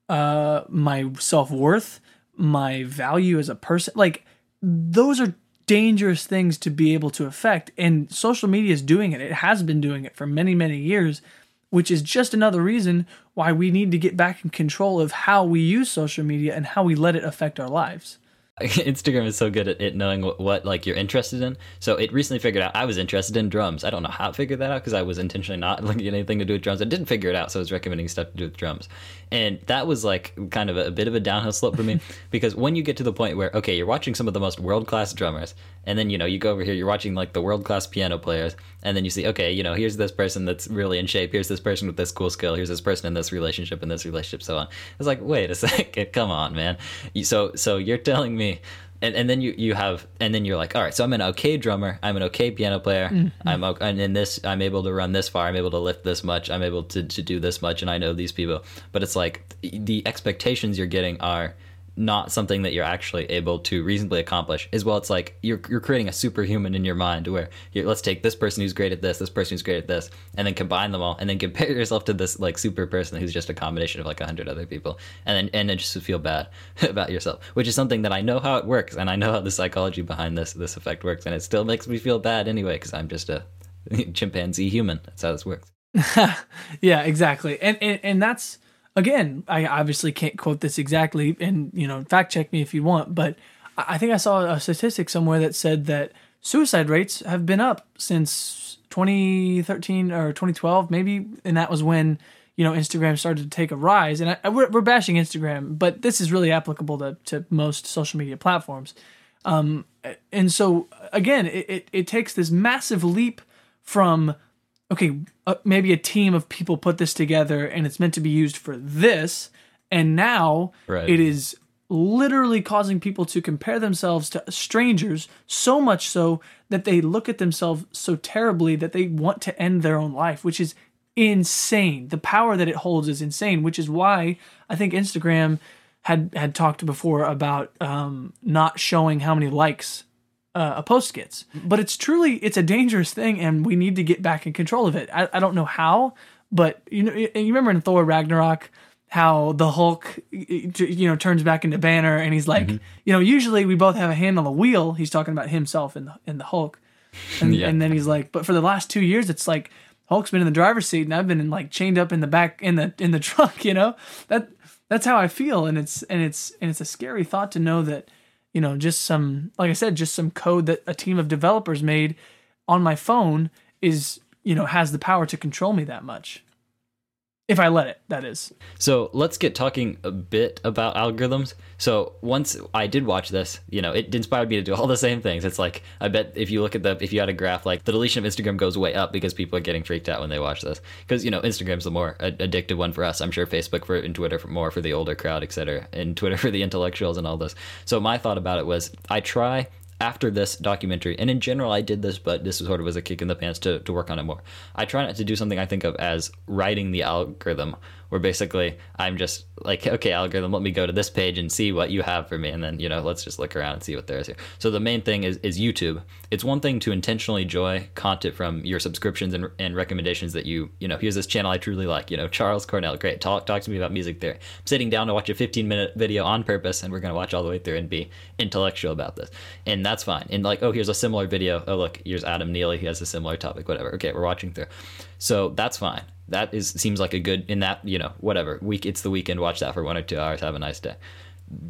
uh, my self worth, my value as a person. Like those are dangerous things to be able to affect. And social media is doing it. It has been doing it for many, many years, which is just another reason why we need to get back in control of how we use social media and how we let it affect our lives. Instagram is so good at it knowing what, what, like you're interested in. So it recently figured out I was interested in drums. I don't know how it figured that out because I was intentionally not looking at anything to do with drums. I didn't figure it out, so I was recommending stuff to do with drums. And that was like kind of a, a bit of a downhill slope for me because when you get to the point where okay, you're watching some of the most world class drummers, and then you know you go over here, you're watching like the world class piano players, and then you see okay, you know here's this person that's really in shape, here's this person with this cool skill, here's this person in this relationship, in this relationship, so on. It's like wait a second, come on, man. So so you're telling me and, and then you, you have and then you're like all right so i'm an okay drummer i'm an okay piano player mm-hmm. i'm okay, and in this i'm able to run this far i'm able to lift this much i'm able to, to do this much and i know these people but it's like the expectations you're getting are not something that you're actually able to reasonably accomplish as well it's like you're, you're creating a superhuman in your mind where let's take this person who's great at this this person who's great at this and then combine them all and then compare yourself to this like super person who's just a combination of like a hundred other people. And then and then just feel bad about yourself which is something that i know how it works and i know how the psychology behind this this effect works. And it still makes me feel bad anyway because i'm just a chimpanzee human. That's how this works. Yeah exactly. And, and and that's again, I obviously can't quote this exactly, and you know, fact check me if you want, but I think I saw a statistic somewhere that said that suicide rates have been up since 2013 or 2012, maybe, and that was when you know Instagram started to take a rise. And I, we're, we're bashing Instagram, but this is really applicable to to most social media platforms. Um, and so again, it, it, it takes this massive leap from okay, uh, maybe a team of people put this together and it's meant to be used for this, and now right. it is literally causing people to compare themselves to strangers so much so that they look at themselves so terribly that they want to end their own life, which is insane. The power that it holds is insane, which is why I think Instagram had had talked before about um, not showing how many likes uh, a post gets. But it's truly it's a dangerous thing, and we need to get back in control of it. I, I don't know how, but you know, you remember in Thor Ragnarok how the Hulk you know turns back into Banner, and he's like, mm-hmm. you know, usually we both have a hand on the wheel. He's talking about himself in the in the Hulk, and, yeah. and then he's like, but for the last two years, it's like Hulk's been in the driver's seat, and I've been in, like chained up in the back in the in the trunk. You know that that's how I feel, and it's and it's and it's a scary thought to know that you know, just some, like I said, just some code that a team of developers made on my phone is you know, has the power to control me that much. If I let it, that is. So let's get talking a bit about algorithms. So once I did watch this, you know, it inspired me to do all the same things. It's like I bet if you look at the if you had a graph, like the deletion of Instagram goes way up because people are getting freaked out when they watch this. Because you know, Instagram's the more addictive one for us. I'm sure Facebook for and Twitter for more for the older crowd, etc. And Twitter for the intellectuals and all this. So my thought about it was I try after this documentary, and in general, I did this, but this sort of was a kick in the pants to, to work on it more. I try not to do something I think of as writing the algorithm where basically I'm just like, okay, algorithm, let me go to this page and see what you have for me, and then you know, let's just look around and see what there is here. So the main thing is is YouTube. It's one thing to intentionally joy content from your subscriptions and, and recommendations that you you know. Here's this channel I truly like. You know, Charles Cornell, great. Talk talk to me about music theory. I'm sitting down to watch a 15 minute video on purpose, and we're gonna watch all the way through and be intellectual about this, and that's fine. And like, oh, here's a similar video. Oh, look, here's Adam Neely. He has a similar topic. Whatever. Okay, we're watching through. So that's fine that is seems like a good in that you know whatever week it's the weekend watch that for one or two hours have a nice day.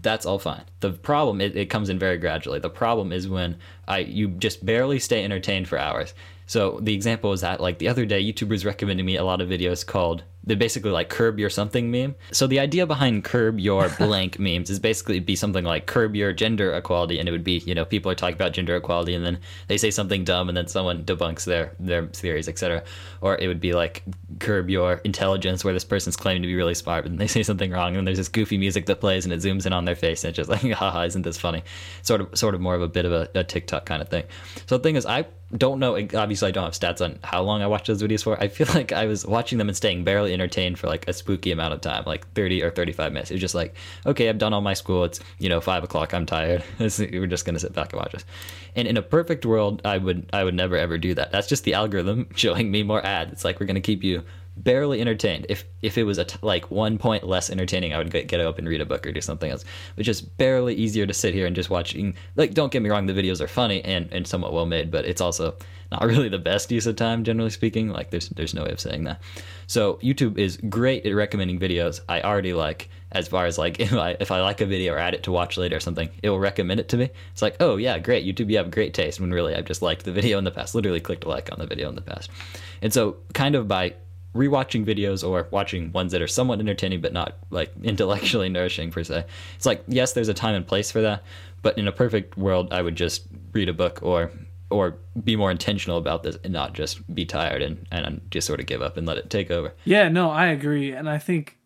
That's all fine. The problem it, it comes in very gradually. The problem is when i you just barely stay entertained for hours. So the example is that like the other day youtubers recommended me a lot of videos called they basically like curb your something meme. So the idea behind curb your blank memes is basically be something like curb your gender equality, and it would be you know people are talking about gender equality, and then they say something dumb, and then someone debunks their their theories, etc. Or it would be like curb your intelligence, where this person's claiming to be really smart, but they say something wrong, and there's this goofy music that plays, and it zooms in on their face, and it's just like haha, isn't this funny? Sort of sort of more of a bit of a, a TikTok kind of thing. So the thing is, I don't know. Obviously, I don't have stats on how long I watched those videos for. I feel like I was watching them and staying barely entertained for like a spooky amount of time, like 30 or 35 minutes. It was just like, okay, I've done all my school. It's, you know, five o'clock. I'm tired. We're just going to sit back and watch this. And in a perfect world, I would, I would never ever do that. That's just the algorithm showing me more ads. It's like, we're going to keep you barely entertained. If if it was a t- like one point less entertaining, I would get, get up and read a book or do something else. But just barely easier to sit here and just watching. Like, don't get me wrong, the videos are funny and, and somewhat well made, but it's also not really the best use of time, generally speaking. Like, there's there's no way of saying that. So YouTube is great at recommending videos I already like. As far as like if I if I like a video or add it to watch later or something, it will recommend it to me. It's like, oh yeah, great, YouTube, you have great taste. When really I've just liked the video in the past, literally clicked like on the video in the past. And so, kind of by rewatching videos or watching ones that are somewhat entertaining but not like intellectually nourishing per se. It's like yes, there's a time and place for that, but in a perfect world, I would just read a book or or be more intentional about this and not just be tired and and just sort of give up and let it take over. Yeah, no, I agree, and I think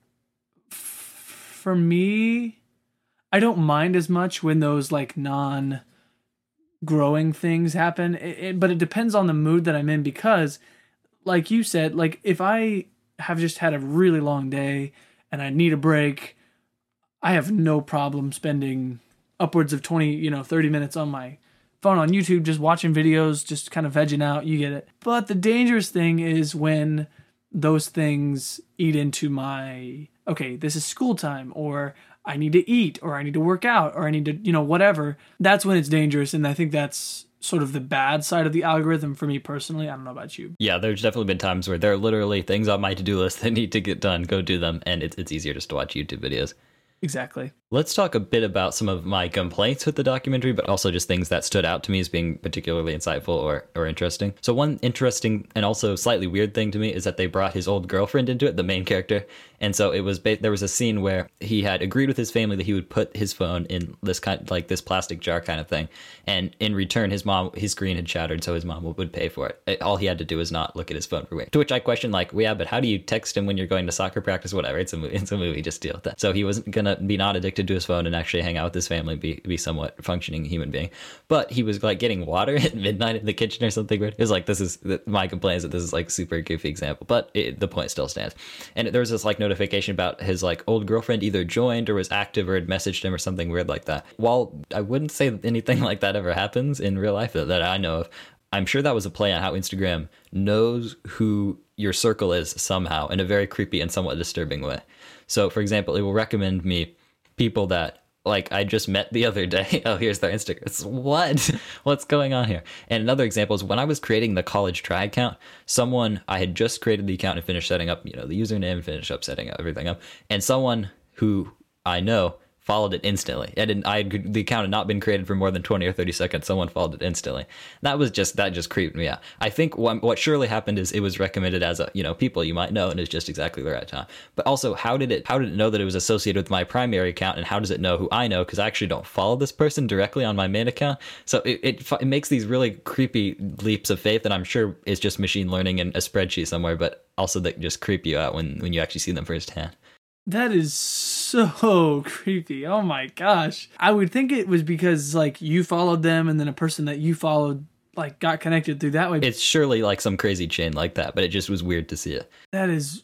f- for me, I don't mind as much when those like non growing things happen, it, it, but it depends on the mood that I'm in because like you said, like if I have just had a really long day and I need a break, I have no problem spending upwards of 20, you know, 30 minutes on my phone on YouTube just watching videos, just kind of vegging out, you get it. But the dangerous thing is when those things eat into my okay, this is school time or I need to eat or I need to work out or I need to, you know, whatever. That's when it's dangerous and I think that's sort of the bad side of the algorithm for me personally. I don't know about you. Yeah, there's definitely been times where there are literally things on my to do list that need to get done. Go do them, and it's it's easier just to watch YouTube videos. Exactly. Let's talk a bit about some of my complaints with the documentary, but also just things that stood out to me as being particularly insightful or, or interesting. So, one interesting and also slightly weird thing to me is that they brought his old girlfriend into it, the main character. And so it was ba- there was a scene where he had agreed with his family that he would put his phone in this kind like this plastic jar kind of thing, and in return, his mom his screen had shattered, so his mom would pay for it. All he had to do was not look at his phone for a week. To which I questioned, like, yeah, but how do you text him when you're going to soccer practice? Whatever, it's a movie. It's a movie. Just deal with that. So he wasn't gonna be not addicted to his phone and actually hang out with his family, be be somewhat functioning human being. But he was like getting water at midnight in the kitchen or something weird. It was like this is my complaint is that this is like super goofy example, but it, the point still stands. And there was this like notification about his like old girlfriend either joined or was active or had messaged him or something weird like that. While I wouldn't say anything like that ever happens in real life that, that I know of, I'm sure that was a play on how Instagram knows who your circle is somehow in a very creepy and somewhat disturbing way. So, for example, it will recommend me people that like I just met the other day. Oh, here's their Instagram. It's, what? What's going on here? And another example is when I was creating the college try account, someone I had just created the account and finished setting up, you know, the username, finished up setting up everything up, and someone who I know followed it instantly. I didn't. I had, the account had not been created for more than twenty or thirty seconds. Someone followed it instantly. That was just that just creeped me out. I think what, what surely happened is it was recommended as a you know people you might know and it's just exactly the right time. But also, how did it how did it know that it was associated with my primary account and how does it know who I know? Because I actually don't follow this person directly on my main account. So it, it it makes these really creepy leaps of faith that I'm sure is just machine learning in a spreadsheet somewhere, but also that just creep you out when when you actually see them firsthand. That is so creepy. Oh my gosh. I would think it was because like you followed them and then a person that you followed like got connected through that way. It's surely like some crazy chain like that, but it just was weird to see it. That is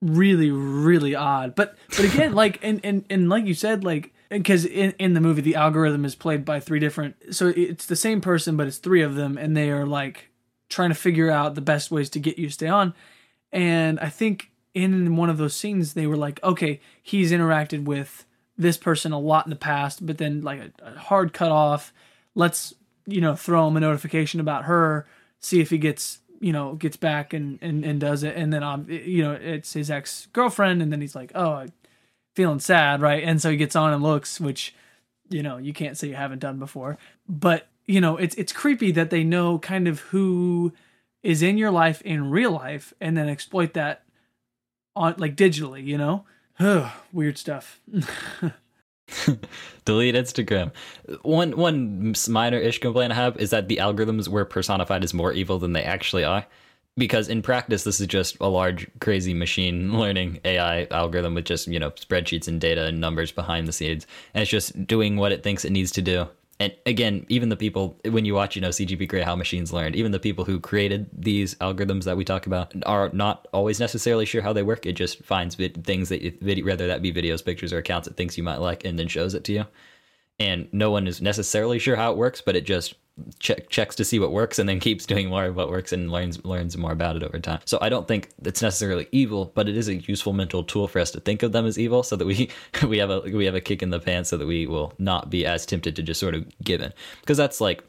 really really odd. But but again like and and and like you said like because in, in the movie the algorithm is played by three different so it's the same person but it's three of them and they are like trying to figure out the best ways to get you to stay on and i think in one of those scenes they were like okay he's interacted with this person a lot in the past but then like a, a hard cut off let's you know throw him a notification about her see if he gets you know gets back and and, and does it. And then um you know it's his ex-girlfriend and then he's like oh I'm feeling sad right? And so he gets on and looks which you know you can't say you haven't done before. But you know it's it's creepy that they know kind of who is in your life in real life and then exploit that on like digitally you know? Weird stuff. Delete instagram. One one minor ish complaint i have is that the algorithms were personified as more evil than they actually are. Because in practice this is just a large crazy machine learning ai algorithm with just you know spreadsheets and data and numbers behind the scenes. And it's just doing what it thinks it needs to do and again even the people when you watch you know cgp Grey how machines learned even the people who created these algorithms that we talk about are not always necessarily sure how they work. It just finds things that it, whether that be videos pictures or accounts it thinks you might like and then shows it to you. And no one is necessarily sure how it works but it just check, checks to see what works and then keeps doing more of what works and learns learns more about it over time. So I don't think it's necessarily evil, but it is a useful mental tool for us to think of them as evil, so that we we have a we have a kick in the pants, so that we will not be as tempted to just sort of give in, because that's like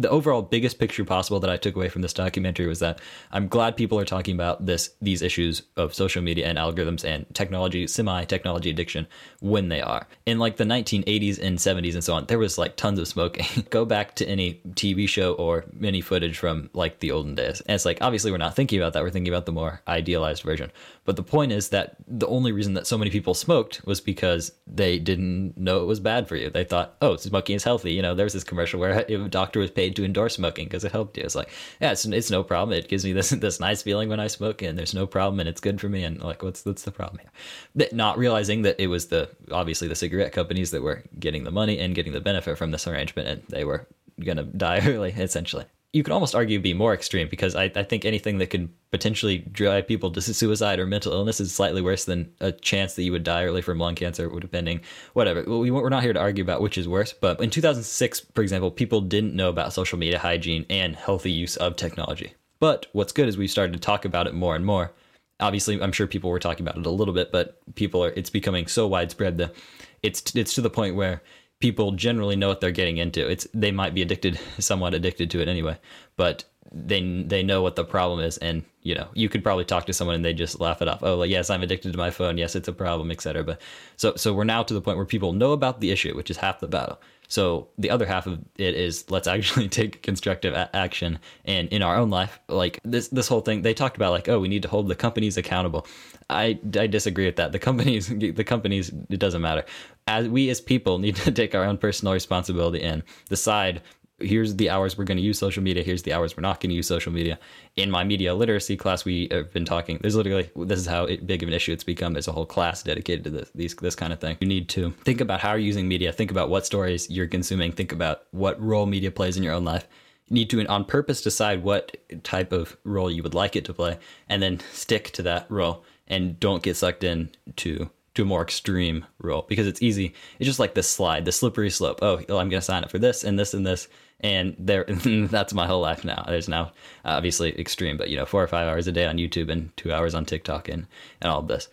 the overall biggest picture possible that I took away from this documentary was that I'm glad people are talking about this these issues of social media and algorithms and technology, semi technology addiction when they are. In like the 1980s and 70s and so on, there was like tons of smoking. Go back to any TV show or any footage from like the olden days. And it's like obviously we're not thinking about that, we're thinking about the more idealized version. But the point is that the only reason that so many people smoked was because they didn't know it was bad for you. They thought, "Oh, smoking is healthy." You know, there was this commercial where a doctor was paid to endorse smoking because it helped you. It's like, yeah, it's, it's no problem. It gives me this this nice feeling when I smoke, and there's no problem, and it's good for me. And like, what's what's the problem here? But not realizing that it was the obviously the cigarette companies that were getting the money and getting the benefit from this arrangement, and they were gonna die early, essentially you could almost argue be more extreme because I, I think anything that could potentially drive people to suicide or mental illness is slightly worse than a chance that you would die early from lung cancer, depending, whatever. We, we're not here to argue about which is worse, but in 2006, for example, people didn't know about social media hygiene and healthy use of technology. But what's good is we started to talk about it more and more. Obviously, I'm sure people were talking about it a little bit, but people are, it's becoming so widespread that it's, it's to the point where people generally know what they're getting into. It's they might be addicted, somewhat addicted to it anyway, but they they know what the problem is, and you know you could probably talk to someone and they just laugh it off. Oh, like yes, I'm addicted to my phone. Yes, it's a problem, etc. But so so we're now to the point where people know about the issue, which is half the battle. So the other half of it is let's actually take constructive a- action and in our own life, like this this whole thing they talked about like oh we need to hold the companies accountable. I, I disagree with that. The companies the companies it doesn't matter. As we as people need to take our own personal responsibility and decide here's the hours we're going to use social media here's the hours we're not going to use social media. In my media literacy class we have been talking there's literally this is how big of an issue it's become there's a whole class dedicated to this these, this kind of thing. You need to think about how you're using media think about what stories you're consuming think about what role media plays in your own life. You need to on purpose decide what type of role you would like it to play and then stick to that role and don't get sucked in to to a more extreme role because it's easy. It's just like this slide, the slippery slope. Oh, I'm going to sign up for this and this and this, and there. that's my whole life now. There's now obviously extreme, but you know, four or five hours a day on YouTube and two hours on TikTok and and all of this.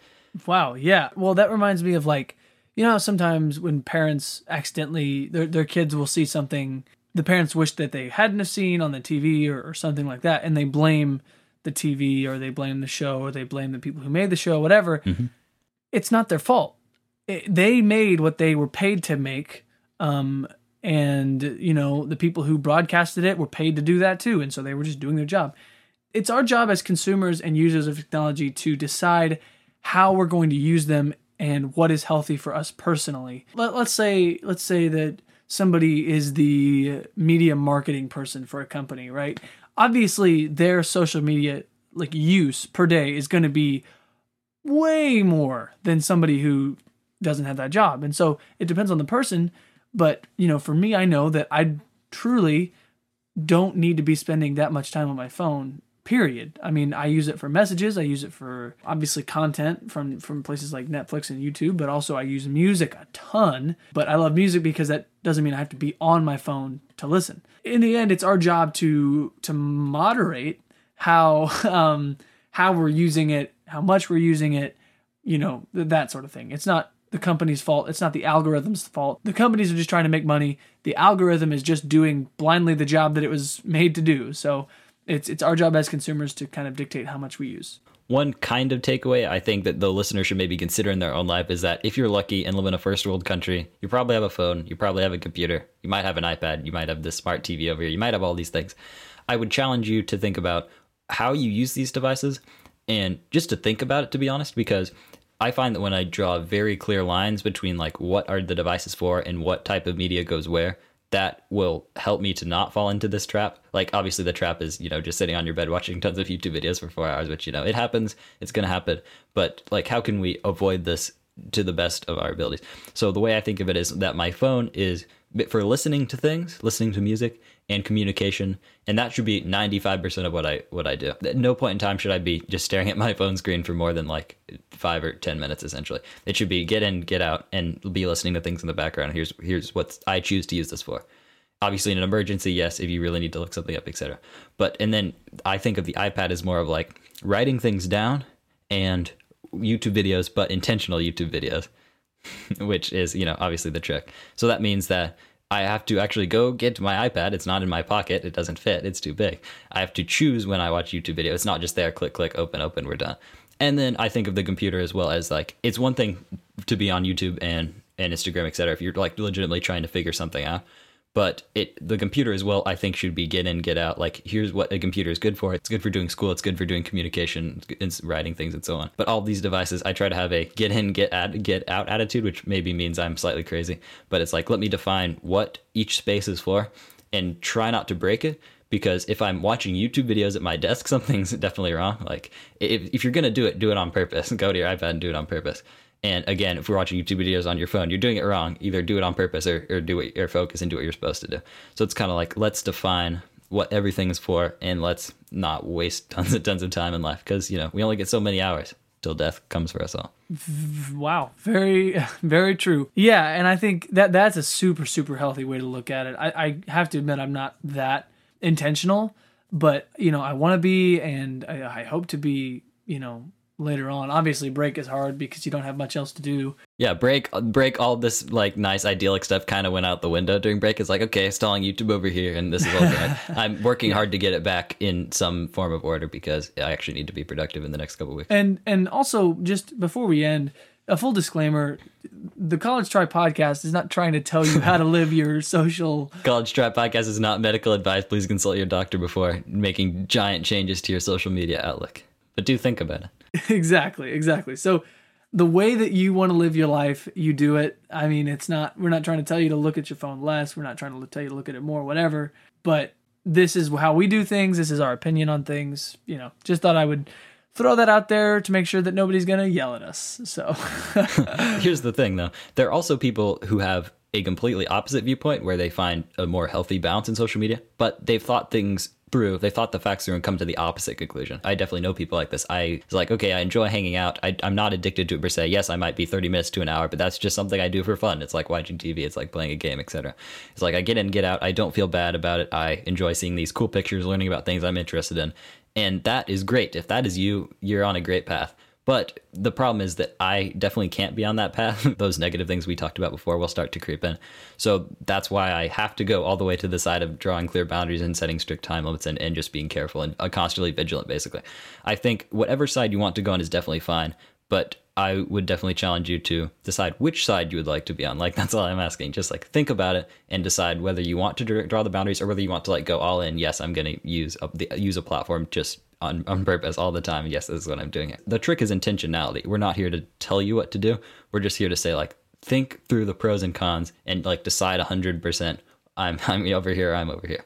Wow. Yeah. Well, that reminds me of like you know sometimes when parents accidentally their their kids will see something the parents wish that they hadn't have seen on the TV or, or something like that, and they blame the TV or they blame the show or they blame the people who made the show, whatever. Mm-hmm it's not their fault. it, they made what they were paid to make. Um, and you know the people who broadcasted it were paid to do that too and so they were just doing their job it's our job as consumers and users of technology to decide how we're going to use them and what is healthy for us personally Let, let's say let's say that somebody is the media marketing person for a company right obviously their social media like use per day is going to be way more than somebody who doesn't have that job. And so it depends on the person but, you know, for me, I know that I truly don't need to be spending that much time on my phone period. I mean i use it for messages i use it for obviously content from from places like netflix and youtube but also i use music a ton but i love music because that doesn't mean i have to be on my phone to listen. In the end it's our job to to moderate how um how we're using it how much we're using it you know that sort of thing it's not the company's fault. It's not the algorithm's fault. The companies are just trying to make money. The algorithm is just doing blindly the job that it was made to do. So it's it's our job as consumers to kind of dictate how much we use. One kind of takeaway I think that the listener should maybe consider in their own life is that if you're lucky and live in a first world country, you probably have a phone, you probably have a computer, you might have an iPad, you might have this smart TV over here, you might have all these things. I would challenge you to think about how you use these devices and just to think about it to be honest because I find that when I draw very clear lines between like what are the devices for and what type of media goes where, that will help me to not fall into this trap. Like obviously the trap is, you know, just sitting on your bed watching tons of YouTube videos for 4 hours, which you know, it happens, it's going to happen, but like how can we avoid this to the best of our abilities? So the way I think of it is that my phone is for listening to things, listening to music, and communication, and that should be 95% of what I what I do. At no point in time should I be just staring at my phone screen for more than like 5 or 10 minutes essentially. It should be get in, get out and be listening to things in the background. Here's here's what I choose to use this for. Obviously in an emergency, yes, if you really need to look something up, etc. But and then I think of the iPad as more of like writing things down and YouTube videos, but intentional YouTube videos. which is, you know, obviously the trick. So that means that I have to actually go get my iPad. It's not in my pocket. It doesn't fit. It's too big. I have to choose when I watch YouTube video. It's not just there, click, click, open, open, we're done. And then I think of the computer as well as like it's one thing to be on YouTube and and Instagram, etc. If you're like legitimately trying to figure something out, but it the computer as well i think should be get in get out like here's what a computer is good for it's good for doing school it's good for doing communication and writing things and so on but all these devices i try to have a get in get out get out attitude which maybe means i'm slightly crazy but it's like let me define what each space is for and try not to break it because if I'm watching YouTube videos at my desk, something's definitely wrong. Like if, if you're gonna do it, do it on purpose. Go to your iPad and do it on purpose. And again, if we're watching YouTube videos on your phone, you're doing it wrong. Either do it on purpose or, or do it or focus and do what you're supposed to do. So it's kind of like let's define what everything is for and let's not waste tons and tons of time in life because you know we only get so many hours till death comes for us all. Wow, very very true. Yeah, and I think that that's a super super healthy way to look at it. I, I have to admit I'm not that intentional, but you know I want to be and I, I hope to be you know later on. Obviously, break is hard because you don't have much else to do. Yeah, break break all this like nice idyllic stuff kind of went out the window during break. It's like okay, installing YouTube over here, and this is all good. I'm working hard to get it back in some form of order because I actually need to be productive in the next couple weeks. And and also just before we end. A full disclaimer: the College Try podcast is not trying to tell you how to live your social. College Try podcast is not medical advice. Please consult your doctor before making giant changes to your social media outlook. But do think about it. exactly, exactly. So the way that you want to live your life, you do it. I mean, it's not we're not trying to tell you to look at your phone less. We're not trying to tell you to look at it more, whatever. But this is how we do things. This is our opinion on things. You know, just thought I would throw that out there to make sure that nobody's going to yell at us. So here's the thing though. There are also people who have a completely opposite viewpoint where they find a more healthy balance in social media, but they've thought things through, they thought the facts through and come to the opposite conclusion. I definitely know people like this. I was like, okay, I enjoy hanging out. I, am not addicted to it per se. Yes, I might be 30 minutes to an hour, but that's just something I do for fun. It's like watching TV. It's like playing a game, etc. It's like I get in, get out. I don't feel bad about it. I enjoy seeing these cool pictures, learning about things I'm interested in, and that is great. If that is you, you're on a great path. But the problem is that I definitely can't be on that path. Those negative things we talked about before will start to creep in. So that's why I have to go all the way to the side of drawing clear boundaries and setting strict time limits and, and just being careful and uh, constantly vigilant, basically. I think whatever side you want to go on is definitely fine. But I would definitely challenge you to decide which side you would like to be on. Like that's all I'm asking. Just like think about it and decide whether you want to draw the boundaries or whether you want to like go all in. Yes, I'm going to use a, the, use a platform just on, on purpose all the time. Yes, this is what I'm doing. The trick is intentionality. We're not here to tell you what to do. We're just here to say like think through the pros and cons and like decide 100% I'm I'm over here, I'm over here.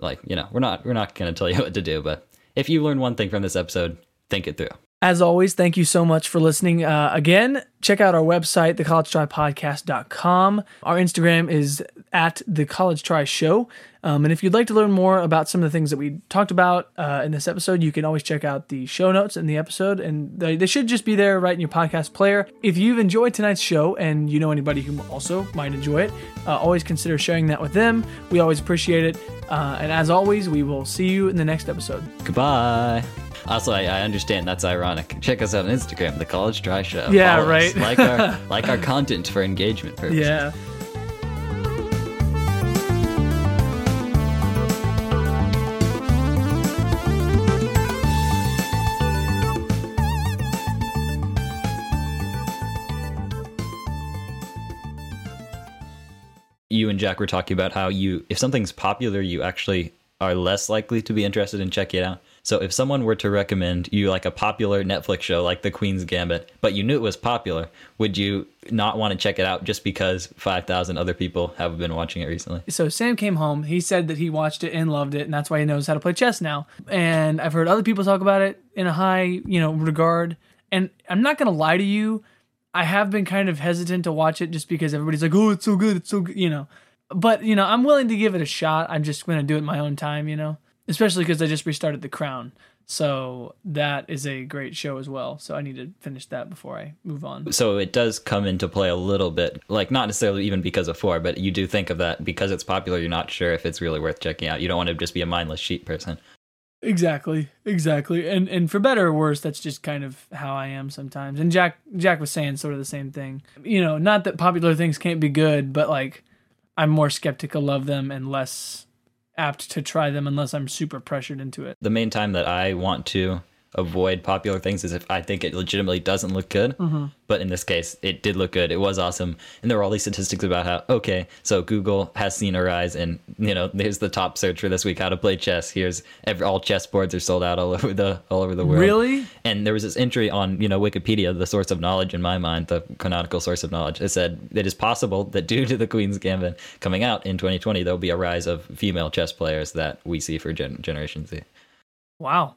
Like, you know, we're not we're not going to tell you what to do, but if you learn one thing from this episode, think it through. As always, thank you so much for listening. Uh, again, check out our website, thecollegetrypodcast.com. Our Instagram is at the College Try Show. Um, and if you'd like to learn more about some of the things that we talked about uh, in this episode, you can always check out the show notes in the episode, and they, they should just be there right in your podcast player. If you've enjoyed tonight's show and you know anybody who also might enjoy it, uh, always consider sharing that with them. We always appreciate it. Uh, and as always, we will see you in the next episode. Goodbye. Also, I, I, understand that's ironic. Check us out on Instagram, the College Try Show. Yeah, Follow right. like our like our content for engagement purposes. Yeah. You and Jack were talking about how you, if something's popular, you actually are less likely to be interested in checking it out. So if someone were to recommend you like a popular Netflix show like The Queen's Gambit, but you knew it was popular, would you not want to check it out just because 5,000 other people have been watching it recently? So Sam came home. He said that he watched it and loved it, and that's why he knows how to play chess now. And I've heard other people talk about it in a high, you know, regard. And I'm not going to lie to you. I have been kind of hesitant to watch it just because everybody's like, "Oh, it's so good, it's so good," you know. But you know, I'm willing to give it a shot. I'm just going to do it my own time, you know especially because I just restarted The Crown. So that is a great show as well. So I need to finish that before I move on. So it does come into play a little bit, like not necessarily even because of four, but you do think of that because it's popular. You're not sure if it's really worth checking out. You don't want to just be a mindless sheep person. Exactly, exactly, and and for better or worse, that's just kind of how I am sometimes. And Jack Jack was saying sort of the same thing. You know, not that popular things can't be good, but like I'm more skeptical of them and less apt to try them unless I'm super pressured into it. The main time that I want to avoid popular things is if I think it legitimately doesn't look good. Mm-hmm. But in this case, it did look good. It was awesome. And there were all these statistics about how, okay, so Google has seen a rise and, you know, here's the top search for this week, how to play chess. Here's every, all chess boards are sold out all over the, all over the world. Really? And there was this entry on, you know, Wikipedia, the source of knowledge in my mind, the canonical source of knowledge. It said it is possible that due to the Queen's Gambit coming out in 2020, there'll be a rise of female chess players that we see for gen- Generation Z. Wow.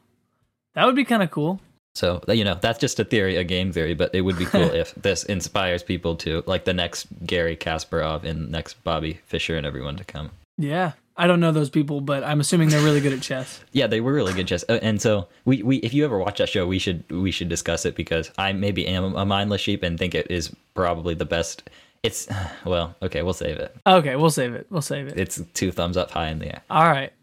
That would be kind of cool. So you know that's just a theory, a game theory, but it would be cool if this inspires people to like the next Garry Kasparov and next Bobby Fischer and everyone to come. Yeah, I don't know those people, but I'm assuming they're really good at chess. yeah, they were really good chess, uh, and so we, we if you ever watch that show, we should we should discuss it because I maybe am a mindless sheep and think it is probably the best. It's well, okay, we'll save it. Okay, we'll save it. We'll save it. It's two thumbs up high in the air. All right.